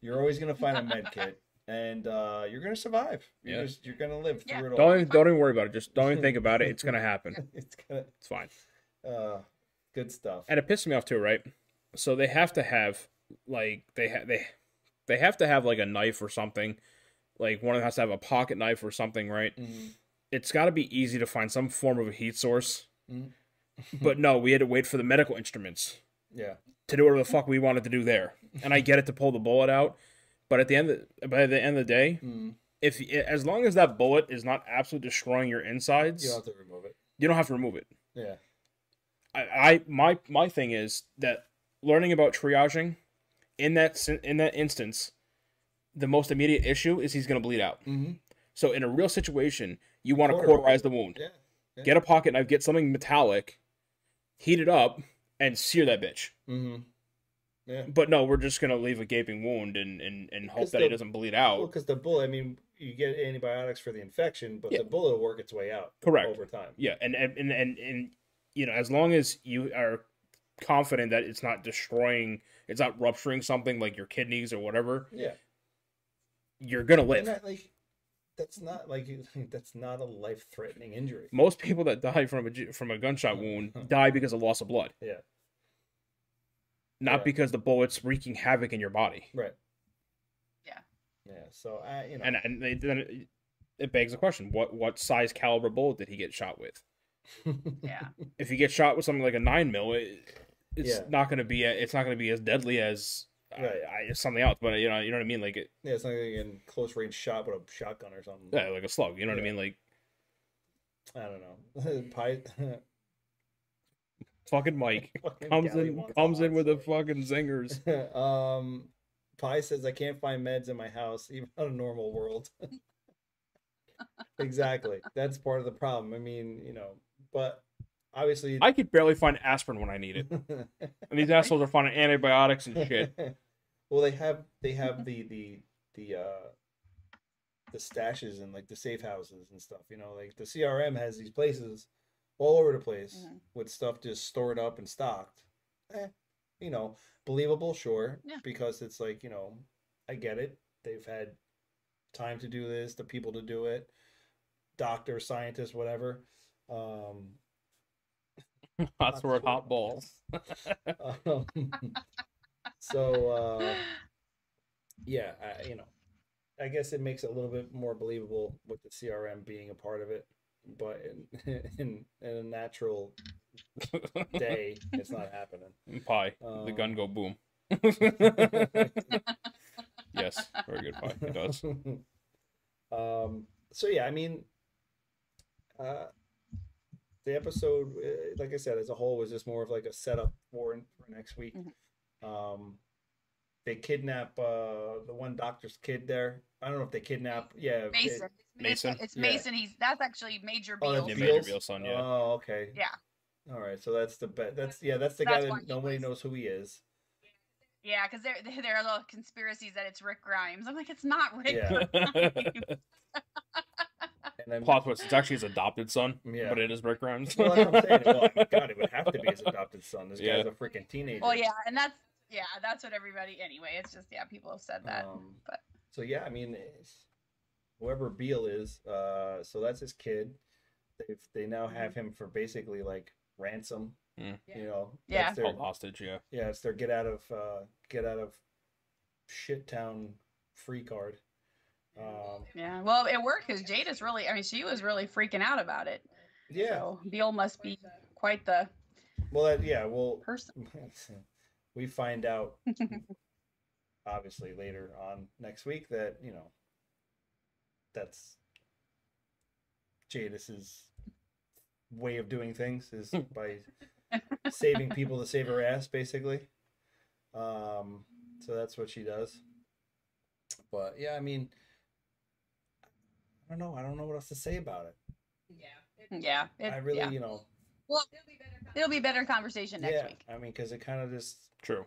You're always gonna find a med kit, and uh, you're gonna survive. You're Yeah. just you're gonna live Yeah. through it all. don't even, don't even worry about it just don't even think about it it's gonna happen it's gonna it's fine uh, good stuff. and it pissed me off too right so they have to have like they ha- they they have to have like a knife or something like one of them has to have a pocket knife or something right Mhm. it's got to be easy to find some form of a heat source Mhm. but [laughs] no we had to wait for the medical instruments Yeah. to do whatever the fuck we wanted to do there and i get it to pull the bullet out but at the end of, by the end of the day Mm. if as long as that bullet is not absolutely destroying your insides You have to remove it. you don't have to remove it Yeah. I, I my my thing is that learning about triaging in that in that instance, the most immediate issue is he's going to bleed out. Mm-hmm. So in a real situation, you want to Cauterize. the wound. Yeah. Get a pocket knife, get something metallic, heat it up, and sear that bitch. Mm-hmm. Yeah. But no, we're just gonna leave a gaping wound and and, and hope that he the- doesn't bleed Well, out. because the bullet, I mean, you get antibiotics for the infection, but Yeah. the bullet will work its way out Correct. over time. Yeah, and and, and and and you know, as long as you are confident that it's not destroying, it's not rupturing something like your kidneys or whatever, Yeah. you're gonna live. that, like, that's not like [laughs] that's not a life threatening injury. Most people that die from a from a gunshot wound [laughs] die because of loss of blood, Yeah. not Yeah. because the bullet's wreaking havoc in your body. Right. Yeah. Yeah. So I, you know, And and they, then it, it begs the question: what what size caliber bullet did he get shot with? [laughs] Yeah. If he gets shot with something like a nine mil, it, it's Yeah. not going to be a, it's not going to be as deadly as uh, Right. I, something else. But you know, you know what I mean? Like it, yeah, it's not like you're close range shot with a shotgun or something. yeah, like a slug. You know what I mean? Like I don't know. [laughs] Pie. [laughs] fucking Mike [laughs] fucking comes in comes in with the fucking zingers. um, Pi says I can't find meds in my house, even on a normal world. exactly, that's part of the problem. I mean, you know, but obviously, I could barely find aspirin when I need it, [laughs] and these assholes are finding antibiotics and shit. [laughs] well, they have they have the the the uh the stashes and like the safe houses and stuff. You know, like the CRM has these places all over the place Mhm. with stuff just stored up and stocked. Eh, you know, believable, sure, Yeah. because it's like you know, I get it. They've had time to do this, the people to do it, doctor, scientist, whatever. Um, [laughs] It hot balls. [laughs] um, so uh, yeah, I, you know, I guess it makes it a little bit more believable with the CRM being a part of it, but in [laughs] in, in a natural day, it's not happening. Pie, the gun Um, go boom. yes, very good pie. It does. um. So yeah, I mean, uh, the episode, uh, like I said, as a whole, was just more of like a setup for for next week. Mhm. Um, they kidnap uh the one doctor's kid there. I don't know if they kidnap. Yeah, they- Mason. Mason? It's, it's Yeah. Mason. He's that's actually Major Oh, that's Beale's. Yeah, Major Beale's son, yeah. Oh, okay. Yeah. All right, so that's the be- that's yeah, that's the That's guy that nobody was- knows who he is. Yeah, because there there are little conspiracies that it's Rick Grimes. I'm like, it's not Rick. Yeah. [laughs] [laughs] Grimes. And then Plot twist: It's actually his adopted son, Yeah. but it is Rick Grimes. well, that's what I'm saying. Well, [laughs] God, it would have to be his adopted son. This Yeah. guy's a freaking teenager. well, yeah, and that's yeah, that's what everybody. Anyway, it's just yeah, people have said that. Um, but- so yeah, I mean, whoever Beale is, uh, so that's his kid. They they now have him for basically like ransom. Mm. You know, Yeah. that's their, hostage, yeah. yeah, it's their get out of uh, get out of shit town free card. Um, Yeah, well, it worked because Jadis really. I mean, she was really freaking out about it. yeah, So Beale must be quite the well, that, yeah, well, person. [laughs] we find out [laughs] obviously later on next week that you know that's Jadis's way of doing things is [laughs] by saving people to save her ass, basically. Um, so that's what she does. But yeah, I mean, I don't know. I don't know what else to say about it. Yeah, it, I really, yeah. you know, Well, it'll be better conversation next yeah. week. I mean, because it kind of just True.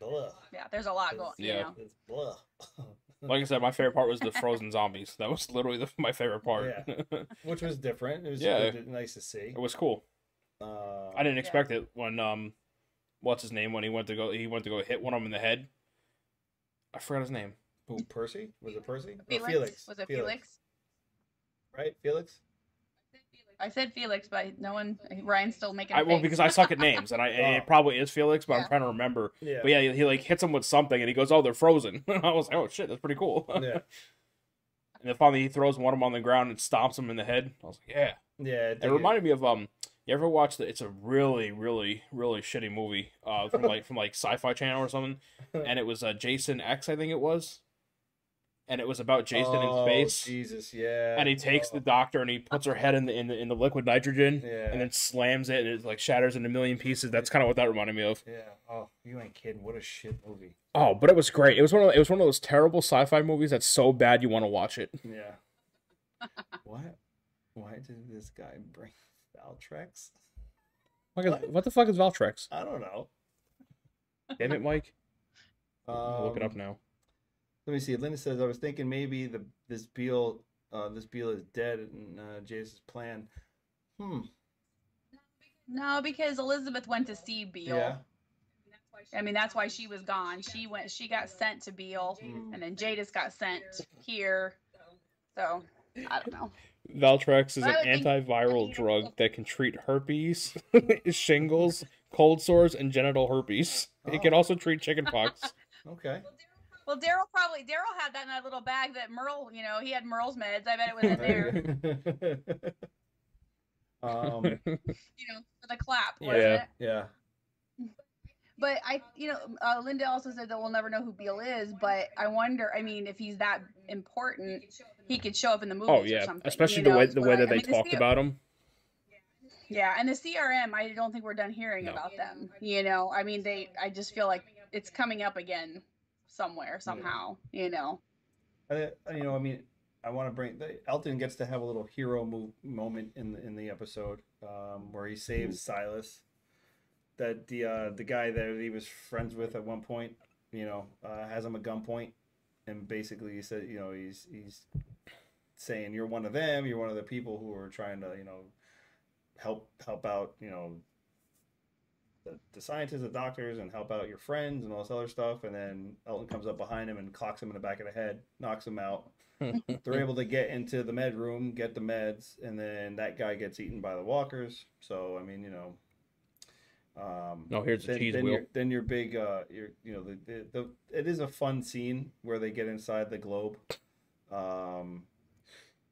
blah. Yeah, there's a lot going. Yeah. You know? It's blah. [laughs] Like I said, my favorite part was the frozen [laughs] zombies. That was literally the, my favorite part. Yeah. [laughs] Which was different. It was Yeah. good- nice to see. it was cool. Uh, I didn't expect it when um, what's his name when he went to go he went to go hit one of them in the head. I forgot his name. Who, Percy? Was it Percy? Or Felix? Felix. Was it Felix? Right, Felix. I said Felix, but no one. Ryan's still making. a I well face. because I suck at names and I [laughs] Oh. it probably is Felix, but I'm trying to remember. Yeah. But yeah, he, he like hits him with something and he goes, "Oh, they're frozen." [laughs] I was like, "Oh shit, that's pretty cool." [laughs] yeah. And then finally he throws one of them on the ground and stomps him in the head. I was like, "Yeah." Yeah. It reminded me of um. You ever watch the? It's a really, really, really shitty movie. Uh, from like from like Sci-Fi Channel or something, and it was uh Jason X, I think it was, and it was about Jason oh, in space, Jesus, yeah. and he takes Oh, the doctor and he puts her head in the in the, in the liquid nitrogen, Yeah. and then slams it and it like shatters into a million pieces. That's kind of what that reminded me of. Yeah. Oh, you ain't kidding. What a shit movie. Oh, but it was great. It was one of it was one of those terrible sci-fi movies that's so bad you want to watch it. Yeah. [laughs] what? Why did this guy bring Valtrex? What, what the fuck is Valtrex? I don't know. Damn it, Mike. I'll [laughs] look it up Um, now. Let me see. Linda says I was thinking maybe the this Beale uh, this Beale is dead in uh, Jadis's plan. Hmm. No, because Elizabeth went to see Beale. Yeah. I mean, that's why she was gone. She went. She got sent to Beale, Mm. and then Jadis got sent here. So I don't know. Valtrex is an would think- antiviral drug that can treat herpes, [laughs] shingles, cold sores, and genital herpes. It can Oh. also treat chickenpox. [laughs] Okay. Well, Daryl probably Daryl had that in that little bag that Merle, you know, he had Merle's meds. I bet it was in there, [laughs] um. you know, for the clap. Yeah. Yeah. But I, you know, uh, Linda also said that we'll never know who Beale is. But I wonder. I mean, if he's that important, he could show up in the movies. oh or yeah, something, especially the know, way the way I- that I they mean, the talked C- about him. Yeah, and the CRM, I don't think we're done hearing No. about them. You know, I mean, they. I just feel like it's coming up again somewhere somehow. You know. I, you know, I mean, I want to bring the, Elton gets to have a little hero move moment in the in the episode um, where he saves Silas. That the uh, the guy that he was friends with at one point, you know, uh, has him at gunpoint, and basically he said, you know, he's he's saying you're one of them, you're one of the people who are trying to, you know, help help out, you know, the, the scientists, the doctors, and help out your friends and all this other stuff. And then Elton comes up behind him and clocks him in the back of the head, knocks him out. [laughs] They're able to get into the med room, get the meds, and then that guy gets eaten by the walkers. So I mean, you know. Um, No, here's the then, cheese then wheel. Your, then your big, uh, your you know the, the the it is a fun scene where they get inside the globe. Um,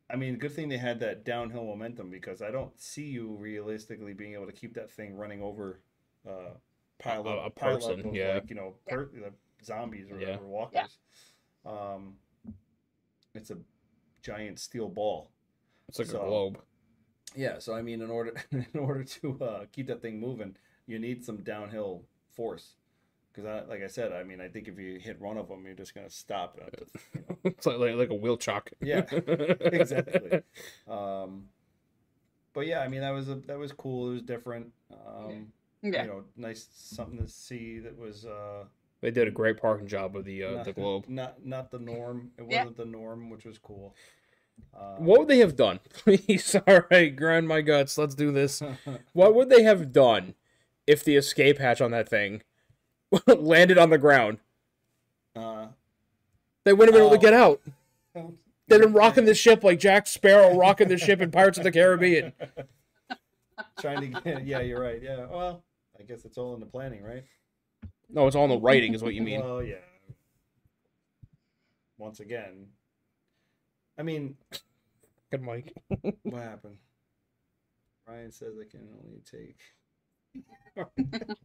I mean, good thing they had that downhill momentum because I don't see you realistically being able to keep that thing running over uh, pile A- up, a pile person, up of yeah. like you know per, the zombies or, Yeah. or walkers. Um, it's a giant steel ball. It's like So- a globe. Yeah, so I mean, in order [laughs] in order to uh, keep that thing moving, you need some downhill force. Because, I, like I said, I mean, I think if you hit one of them, you're just gonna stop. And you know, it's like, like like a wheel chock. Yeah, [laughs] exactly. um, but yeah, I mean, that was a that was cool. It was different. Um, Yeah. You know, nice something to see that was uh, They did a great parking job with the uh, not, the globe. Not not the norm. It wasn't the norm, which was cool. Um, What would they have done? Please, all right, grind my guts. Let's do this. [laughs] What would they have done if the escape hatch on that thing [laughs] landed on the ground? uh, They wouldn't have been able to Oh. get out. [laughs] They've been rocking the ship like Jack Sparrow rocking the ship in Pirates of the Caribbean. trying to get. Yeah, you're right. Yeah, well, I guess it's all in the planning, right? No, it's all in the writing, is what you mean. Well, yeah. Once again, I mean, Good Mike. [laughs] what happened? Ryan says I can only take. [laughs]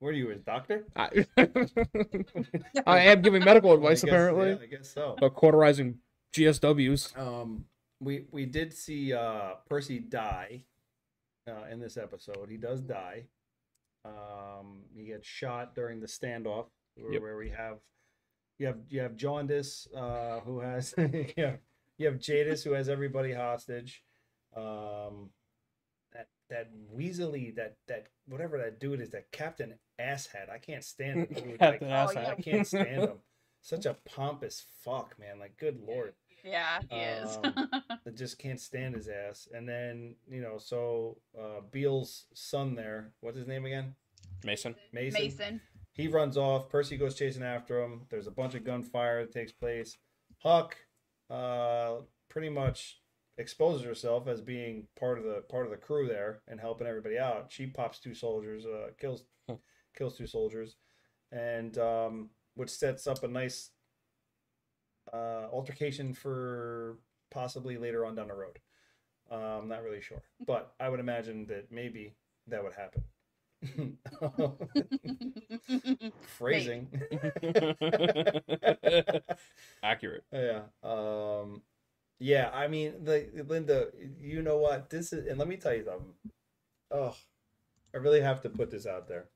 What are you, his doctor? I, [laughs] I am giving medical I advice, guess- apparently. yeah, I guess so. About cauterizing GSWs. Um, we we did see uh Percy die uh, in this episode. He does die. Um, he gets shot during the standoff where, Yep. where we have you have you have Jaundice uh, who has [laughs] yeah you have Jadis who has everybody hostage. Um, that that Weasley that that whatever that dude is that Captain Asshead. I can't stand [laughs] like, Captain Oh, Asshat. I can't stand him. Such a pompous fuck, man. Like, good lord. Yeah, he is. Um, [laughs] I just can't stand his ass. And then, you know, so uh Beale's son there, what's his name again? Mason. Mason. Mason. He runs off. Percy goes chasing after him. There's a bunch of gunfire that takes place. Huck uh pretty much exposes herself as being part of the part of the crew there and helping everybody out. She pops two soldiers, uh kills kills two soldiers, and um which sets up a nice uh altercation for possibly later on down the road. Um not really sure. But I would imagine that maybe that would happen. [laughs] Phrasing. [laughs] Accurate. Yeah. Um yeah, I mean the Linda, you know what? This is and let me tell you something. Oh, I really have to put this out there.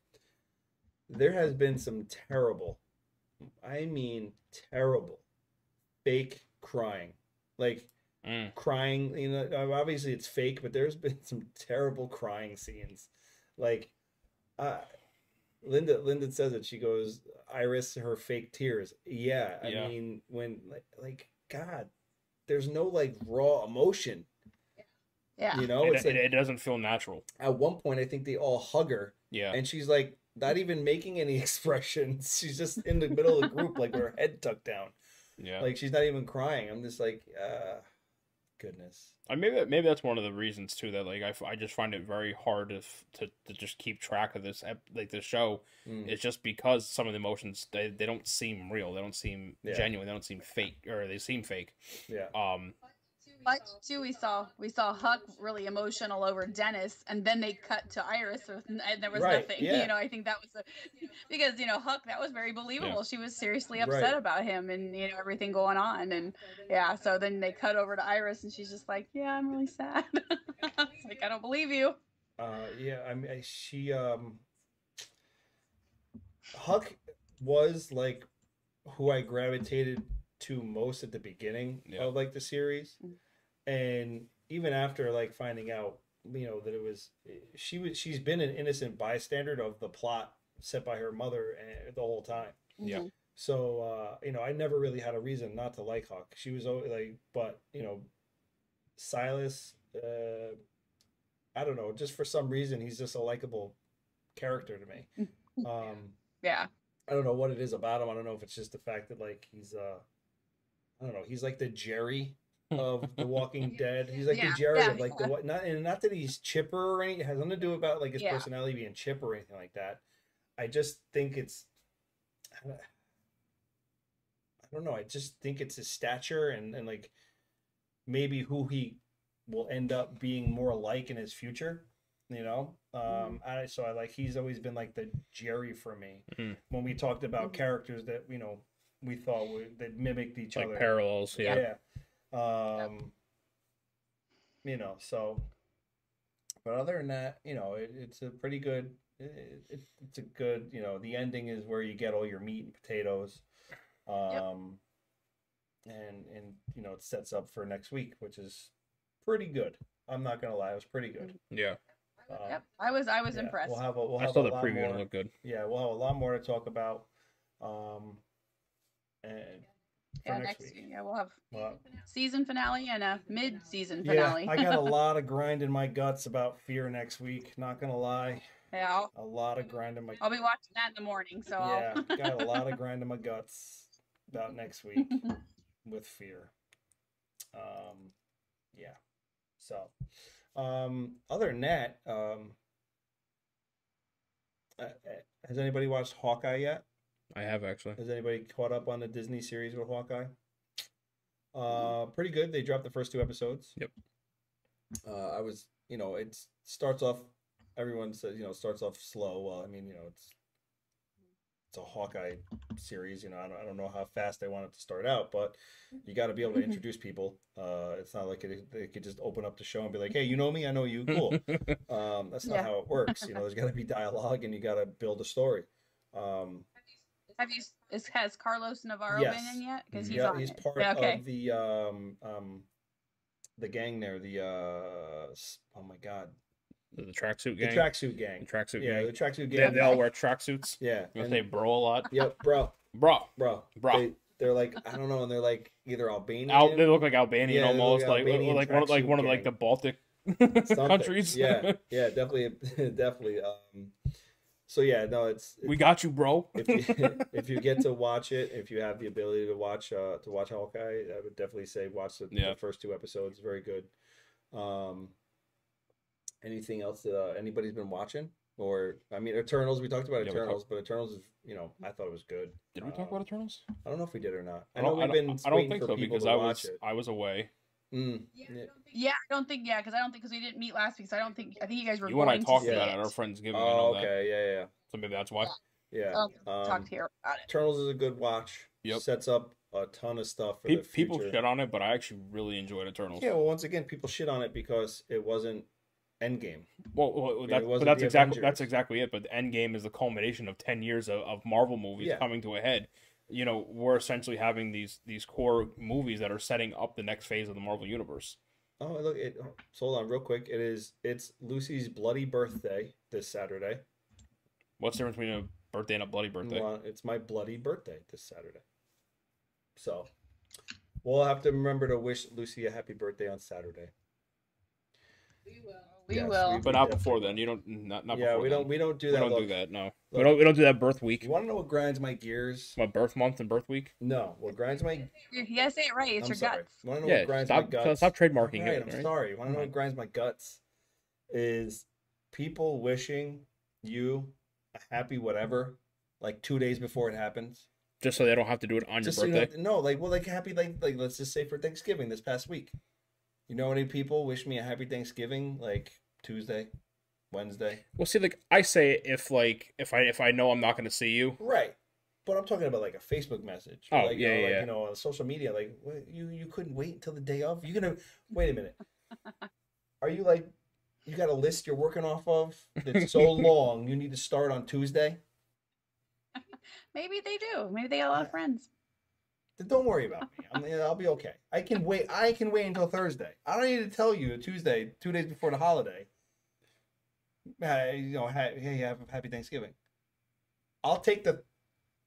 There has been some terrible, I mean terrible fake crying. Like Mm. crying, you know, obviously it's fake, but there's [laughs] been some terrible crying scenes. Like uh Linda Linda says it. She goes, "Iris, her fake tears." Yeah, I Yeah. mean, when like, like God, there's no like raw emotion. Yeah. You know, it, it's like it doesn't feel natural. at one point I think they all hug her, Yeah. and she's like not even making any [laughs] expressions. She's just in the middle of the group, like with her head tucked down, Yeah. like she's not even crying. I'm just like, uh, goodness. I maybe that- maybe that's one of the reasons too that like I, I just find it very hard to, to to just keep track of this like the show. Mm. It's just because some of the emotions they, they don't seem real. They don't seem Yeah. genuine. They don't seem fake or they seem fake. Yeah. Um. But too, we saw we saw Huck really emotional over Dennis, and then they cut to Iris, with- and there was Right, nothing. [laughs] yeah. You know, I think that was a, because you know Huck that was very believable. She was seriously Right. upset about him and you know everything going on, and yeah. So then they cut over to Iris, and she's just like, "Yeah, I'm really sad." [laughs] it's like I don't believe you. Uh, yeah, I mean, she um, Huck was like who I gravitated to most at the beginning Yeah. of like the series, Mm. And even after like finding out, you know, that it was she was she's been an innocent bystander of the plot set by her mother eh, the whole time. Yeah. Mhm. So uh, you know, I never really had a reason not to like Huck She was always like, but you know, Silas, uh, I don't know, just for some reason, he's just a likable character to me. [laughs] Um, Yeah. I don't know what it is about him. I don't know if it's just the fact that like he's uh, I don't know, he's like the Jerry of [laughs] The Walking Dead. He's like Yeah, the Jerry yeah, of like the what? Not and not that he's chipper or anything. It has nothing to do about like his Yeah. personality being chipper or anything like that. I just think it's. I don't- I don't know. I just think it's his stature and and like maybe who he will end up being more like in his future. You know, um, I so I like he's always been like the Jerry for me Mhm. when we talked about Mhm. characters that you know we thought would that mimicked each Like other. parallels. Yeah. Yeah. Um, you know, so, but other than that, you know, it, it's a pretty good. It, it, it's a good. You know, the ending is where you get all your meat and potatoes. Um, and and you know, it sets up for next week, which is pretty good. I'm not gonna lie, it was pretty good. Yeah. Um, Yep. I was I was yeah, impressed. We'll have a, we'll I saw a the lot preview and it looked good. Yeah, we'll have a lot more to talk about. Um, and for yeah, next, next week. yeah we'll have Well, season finale and a mid-season finale. yeah, finale. I got a [laughs] lot of grind in my guts about fear next week. Not gonna lie, yeah, I'll, a lot of grind in my I'll be watching that in the morning. So yeah, [laughs] got a lot of grind in my guts about next week [laughs] with fear. Um, yeah. So, um, other than that, um, uh, uh, has anybody watched Hawkeye yet? I have actually. Has anybody caught up on the Disney series with Hawkeye? Uh, pretty good. They dropped the first two episodes. Yep. Uh, I was, you know, it starts off. Everyone says, you know, starts off slow. Well, I mean, you know, it's it's a Hawkeye series. You know, I don't, I don't know how fast they want it to start out, but you got to be able to [laughs] introduce people. Uh, it's not like it, they could just open up the show and be like, "Hey, you know me, I know you, cool." [laughs] um, that's not Yeah. how it works. You know, there's got to be dialogue, and you got to build a story. Um, Have you? Is, has Carlos Navarro Yes. been in yet? Because he's yeah, on he's it. part Yeah, okay. of the um um the gang there. The uh oh my god, the tracksuit gang. the gang. tracksuit The gang. tracksuit Yeah, gang. the tracksuit They, gang. they all wear tracksuits. [laughs] Yeah, If and- they bro a lot. yep, bro, Bro. bro, Bro. They, they're like I don't know, and they're like either Albanian. Al- they look like Albanian Yeah, almost, like like Albanian like one of like tracksuit one of like the. Baltic [laughs] countries. Yeah, [laughs] yeah, definitely, definitely. Um, so yeah, no, it's, we got you, bro. if you [laughs] if you get to watch it, if you have the ability to watch uh to watch Hawkeye, I would definitely say watch the, Yeah. the first two episodes. Very good. Um, anything else that uh, anybody's been watching? Or I mean, Eternals. We talked about Yeah, Eternals, but Eternals is you know I thought it was good. Did we Uh, talk about Eternals? I don't know if we did or not. I, I know we've been. I don't think for so people because I was it. I was away. Mm, yeah, Yeah, I don't think. Yeah, because I don't think because we didn't meet last week, so I don't think. I think you guys were You and I talked about it. it at our friendsgiving. I Oh, know that. okay. Yeah, yeah, So maybe that's why. yeah. Oh, Um, talked here about it. Eternals is a good watch. Yep. Sets up a ton of stuff for Pe- the people shit on it, but I actually really enjoyed Eternals. Yeah, well, once again, people shit on it because it wasn't Endgame. Well, well it that, but wasn't that's exactly Avengers. that's exactly it. But the Endgame is the culmination of ten years of, of Marvel movies Yeah. coming to a head. You know, we're essentially having these these core movies that are setting up the next phase of the Marvel universe. Oh, look! It, oh, so hold on, real quick. It is. It's Lucy's bloody birthday this Saturday. What's the difference between a birthday and a bloody birthday? Well, it's my bloody birthday this Saturday. So we'll have to remember to wish Lucy a happy birthday on Saturday. We Yes, will. we- But not before then. You don't. Not not. yeah, before we then. don't we don't do that. We that. don't look. do that. No. We don't. We don't do that birth week. You want to know what grinds my gears? My birth month and birth week. No, what grinds my You you gotta say it right. It's I'm your sorry. guts. You want to know Yeah. what grinds Stop. my guts? Stop trademarking Alright, it. I'm right? sorry. You want to know what grinds my guts? Is people wishing you a happy whatever, like two days before it happens. Just so they don't have to do it on just your so you birthday. know, no, like well, like happy, like like let's just say for Thanksgiving this past week. You know, any people wish me a happy Thanksgiving like Tuesday, Wednesday, Well, see, like I say, if like if I if I know I'm not going to see you, right? But I'm talking about like a Facebook message. Oh, like, yeah, you know, yeah, like, yeah. You know, on social media, like you you couldn't wait until the day of. You're gonna wait a minute? Are you like you got a list you're working off of that's so [laughs] long you need to start on Tuesday? [laughs] Maybe they do. Maybe they got a lot of friends. Then don't worry about me. I'm, [laughs] I'll be okay. I can wait. I can wait until Thursday. I don't need to tell you Tuesday, two days before the holiday. Hey, you know, ha- hey, have a happy Thanksgiving. I'll take the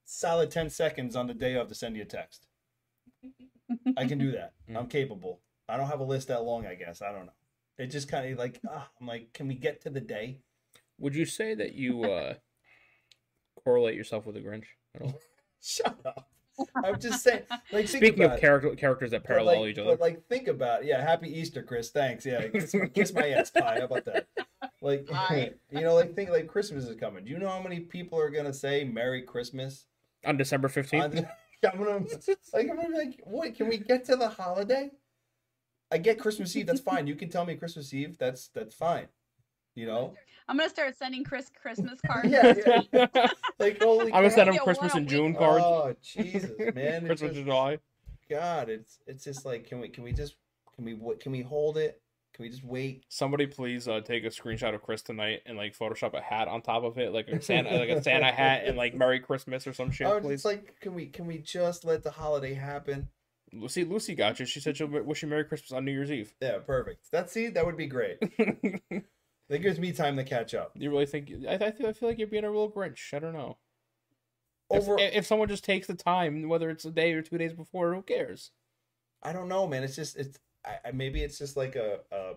solid ten seconds on the day of to send you a text. I can do that. [laughs] I'm capable. I don't have a list that long. I guess I don't know. It just kind of like [laughs] ah, I'm like, can we get to the day? would you say that you uh correlate yourself with the Grinch? at all? Shut up. I'm just saying. Like Speaking of character characters that But, parallel like, each other, But like, think about it. Yeah, happy Easter, Chris. Thanks. Yeah, kiss, my- kiss my ass pie. How about that? Like, [laughs] Pie. [laughs] you know, like think like Christmas is coming. Do you know how many people are gonna say Merry Christmas? on December fifteenth. On- [laughs] I'm gonna like, I'm gonna be like, what? Can we get to the holiday? I get Christmas Eve. That's fine. You can tell me Christmas Eve. That's that's fine. You know? I'm gonna start sending Chris Christmas [laughs] cards. Yeah, yeah. Like, holy [laughs] I'm gonna send him Christmas one a and June week. cards. Oh Jesus, man! [laughs] Christmas just- in July. God, it's it's just like, can we can we just can we what can we hold it? Can we just wait? Somebody please uh, take a screenshot of Chris tonight and like Photoshop a hat on top of it, like a Santa, like a Santa hat, and like Merry Christmas or some shit, Oh, please. it's like, can we can we just let the holiday happen? Lucy, Lucy got you. She said she'll wish you Merry Christmas on New Year's Eve. Yeah, perfect. That's see, that would be great. That gives me time to catch up. you really think? I, I feel, I feel like you're being a real Grinch. I don't know. If, Over, if someone just takes the time, whether it's a day or two days before, who cares? I don't know, man. It's just it's I, maybe it's just like a, a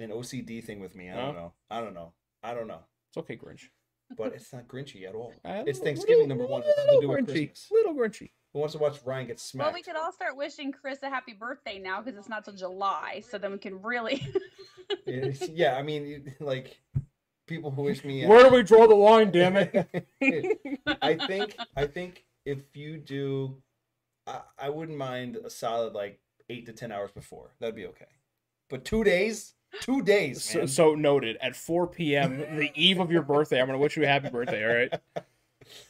an OCD thing with me. I don't know. I don't know. I don't know. It's okay, Grinch. But it's not Grinchy at all. [laughs] It's little- Thanksgiving number one. It has nothing to do Little Grinchy. Little Grinchy. Who wants to watch Ryan get smacked? Well, we could all start wishing Chris a happy birthday now because it's not till July, so then we can really. Yeah, [laughs] I mean, like people who wish me. Where do we draw the line? Damn it! [laughs] I think I think if you do, I, I wouldn't mind a solid like eight to ten hours before. That'd be okay. But two days, two days, So, so noted. At 4 p.m., the eve of your birthday, I'm gonna wish you a happy birthday. All right.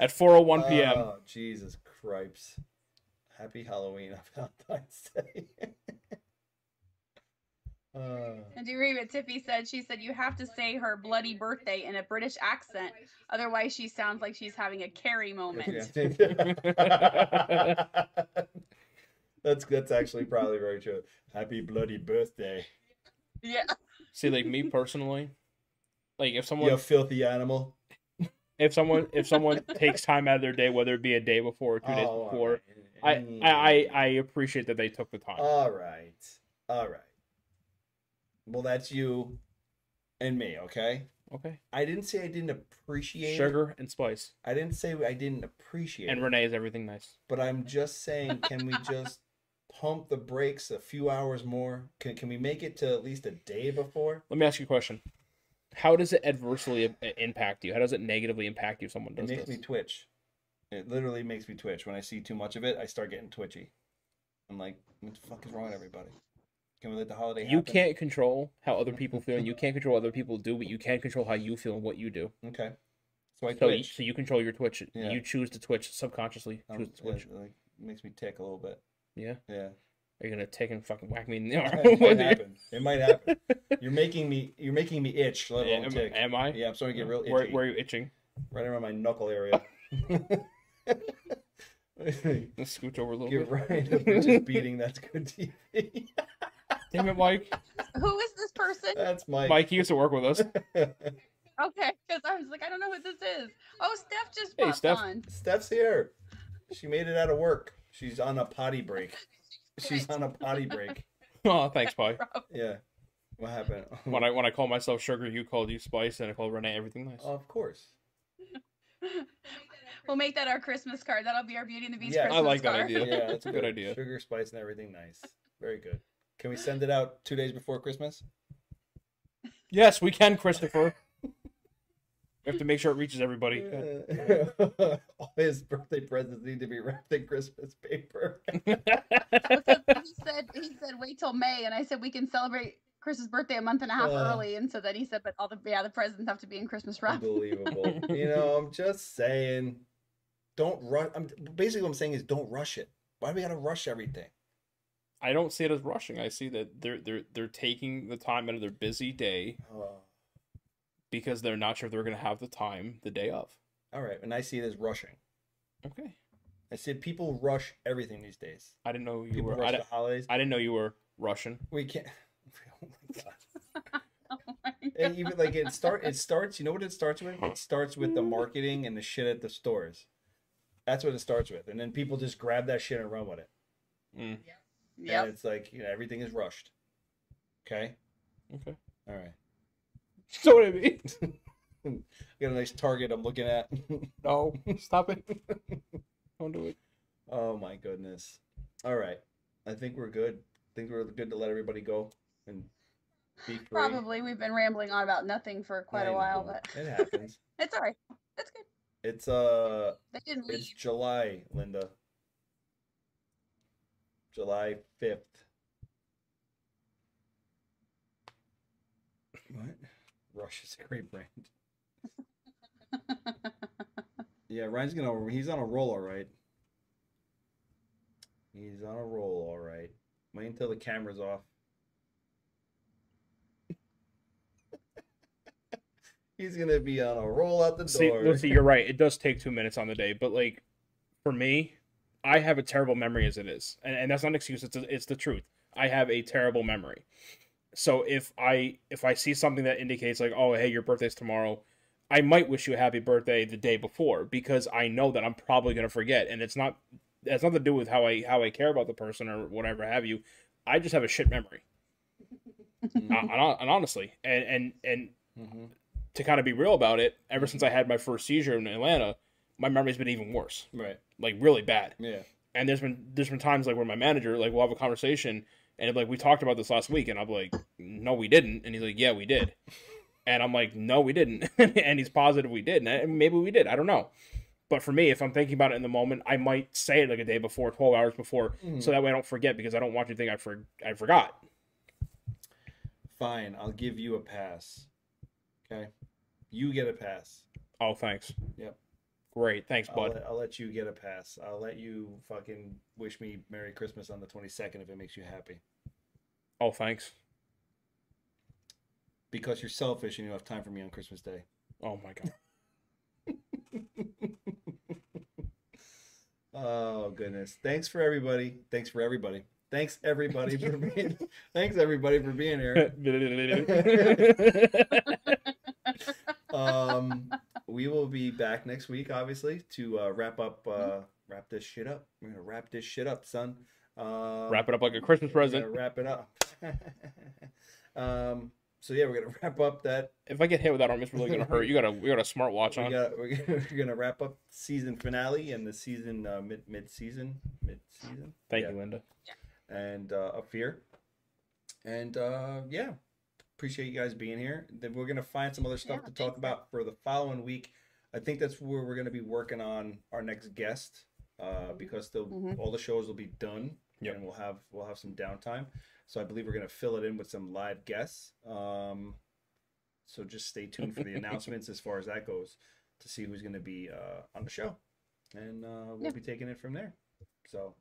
At 4:01 p.m. Oh Jesus Christ! Happy Halloween on Valentine's Day. uh, and do you read what Tiffy said? She said you have to say her bloody birthday in a British accent, otherwise she sounds like she's having a Carrie moment. [laughs] [laughs] that's that's actually probably very true. Happy bloody birthday, Yeah. See, like me personally, like if someone you filthy animal. If someone if someone [laughs] takes time out of their day, whether it be a day before or two days Oh, before, all I, right. I I I appreciate that they took the time. All right. All right. Well, that's you and me, okay? okay. I didn't say I didn't appreciate it. Sugar and spice. I didn't say I didn't appreciate And. Renee is everything nice. But I'm just saying, can we just pump the brakes a few hours more? Can, can we make it to at least a day before? Let me ask you a question. How does it adversely impact you? How does it negatively impact you if someone does It makes this? me twitch. It literally makes me twitch. When I see too much of it, I start getting twitchy. I'm like, what the fuck is wrong with everybody? Can we let the holiday You happen? can't control how other [laughs] people feel, and you can't control what other people do, but you can control how you feel and what you do. Okay. So I So, you, twitch. so you control your Twitch. Yeah. You choose to Twitch subconsciously. Um, Choose to Twitch. it, like makes me tick a little bit. Yeah. Yeah. Are you gonna take and fucking whack me in the arm? it might happen. It might happen. [laughs] You're making me. You're making me itch. Let alone am, tick. am I? Yeah, I'm starting to get real itchy. Where, where are you itching? Right around my knuckle area. [laughs] [laughs] Let's scooch over a little Get bit. right up and just beating. That's good TV. Damn it, Mike. Who is this person? That's Mike. Mike, he used to work with us. Okay, because I was like, I don't know what this is. Oh, Steph just Hey, Steph. on. Steph's here. She made it out of work. She's on a potty break. She's on a potty break. [laughs] Oh, thanks, Pi. [laughs] Yeah. What happened? [laughs] When I when I call myself Sugar, you called you Spice, and I called Renee Everything Nice. of course. we'll make that our Christmas card. That'll be our Beauty and the Beast Yeah. I Christmas like that card. idea. Yeah, that's a good idea. Sugar, spice, and everything nice. Very good. Can we send it out two days before Christmas? Yes, we can, Christopher. We have to make sure it reaches everybody. [laughs] All his birthday presents need to be wrapped in Christmas paper. [laughs] He said he said wait till May, and I said we can celebrate Chris's birthday a month and a half Uh. early, and so then he said, but all the yeah the presents have to be in Christmas wrap. Unbelievable. [laughs] you know, I'm just saying, don't rush. I'm basically what I'm saying is don't rush it. Why do we gotta rush everything? I don't see it as rushing. I see that they're they're they're taking the time out of their busy day Oh, because they're not sure if they're going to have the time the day of. all right, and I see it as rushing. Okay. I said people rush everything these days. I didn't know you People were. rush I, the holidays. I didn't know you were Russian. We can't. [laughs] Oh my [laughs] god. Oh my god. And even like it start it starts you know what it starts with it starts with the marketing and the shit at the stores that's what it starts with and then people just grab that shit and run with it Mm, Yep. and it's like you know everything is rushed okay okay. all right [laughs] So what I mean? I [laughs] got a nice target i'm looking at [laughs] No, stop it. Don't do it. oh my goodness all right i think we're good i think we're good to let everybody go and be free Probably we've been rambling on about nothing for quite I a while, know. but it happens it's all right. That's good. it's uh They didn't leave. It's July, Linda. July 5th. What? Rush is a great brand. [laughs] Yeah, Ryan's gonna. He's on a roll, all right. He's on a roll, all right. Wait until the camera's off. [laughs] He's gonna be on a roll out the See, door. Lucy, you're [laughs] right. It does take two minutes on the day, but like for me, I have a terrible memory as it is, and, and that's not an excuse. It's it's the truth. I have a terrible memory. So if I if I see something that indicates like, oh, hey, your birthday's tomorrow, I might wish you a happy birthday the day before because I know that I'm probably gonna forget, and it's not it has nothing to do with how I how I care about the person or whatever have you. I just have a shit memory, [laughs] and, and honestly, and and and mhm. to kind of be real about it, ever since I had my first seizure in Atlanta, my memory's been even worse, Right. like really bad. Yeah. And there's been there's been times like where my manager like we'll have a conversation and like we talked about this last week, and I'm like, no, we didn't, and he's like, yeah, we did, and I'm like, no, we didn't, [laughs] and he's positive we did, and maybe we did, I don't know. But for me, if I'm thinking about it in the moment, I might say it like a day before, 12 hours before, Mhm. so that way I don't forget because I don't want you to think I for I forgot. Fine, I'll give you a pass. Okay, you get a pass. Oh, thanks. Yep. Great, thanks, I'll bud. let, I'll let you get a pass. I'll let you fucking wish me Merry Christmas on the twenty second if it makes you happy. Oh, thanks. Because you're selfish and you don't have time for me on Christmas Day. Oh my god. [laughs] Oh goodness! Thanks for everybody. Thanks for everybody. Thanks everybody for [laughs] being. thanks everybody for being here. [laughs] Um, we will be back next week, obviously, to uh, wrap up. Uh, wrap this shit up. We're gonna wrap this shit up, son. Um, Wrap it up like a Christmas present. wrap it up. [laughs] um. So yeah, we're gonna [laughs] wrap up that. If I get hit with that arm, it's really gonna hurt. You got a you got a smart watch on. got. We're [laughs] gonna, we're gonna wrap up season finale and the season uh, mid mid season mid season. Thank Yeah. you, Linda. and uh, a fear. And uh, yeah, appreciate you guys being here. Then we're gonna find some other stuff Yeah, to talk thanks, about for the following week. I think that's where we're gonna be working on our next guest uh, because the Mhm. all the shows will be done Yep. and we'll have we'll have some downtime. So I believe we're gonna fill it in with some live guests. Um, so just stay tuned for the [laughs] announcements as far as that goes to see who's gonna be uh, on the show, and uh, we'll Yeah. be taking it from there. So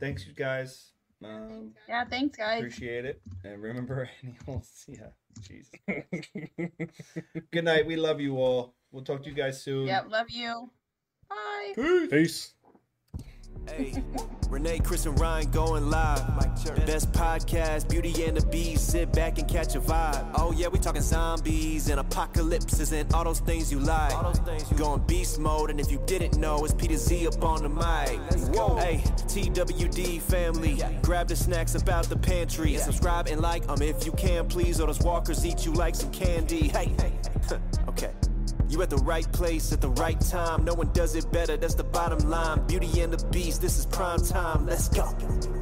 thanks you guys. Um, Yeah, thanks guys. Appreciate it. And remember, [laughs] animals. Yeah. Jesus. [laughs] Good night. We love you all. We'll talk to you guys soon. Yep, love you. Bye. Peace. Hey, Renee, Chris, and Ryan going live. Best podcast, Beauty and the Beast. Sit back and catch a vibe. Oh yeah, we talking zombies and apocalypses and all those things you like. Going beast mode, and if you didn't know, it's Peter Z up on the mic. Whoa, hey, TWD family, grab the snacks about the pantry and subscribe and like them if you can, please. Or those walkers eat you like some candy. Hey, [laughs] okay. You at the right place at the right time. No one does it better, that's the bottom line. Beauty and the Beast, this is prime time. Let's go.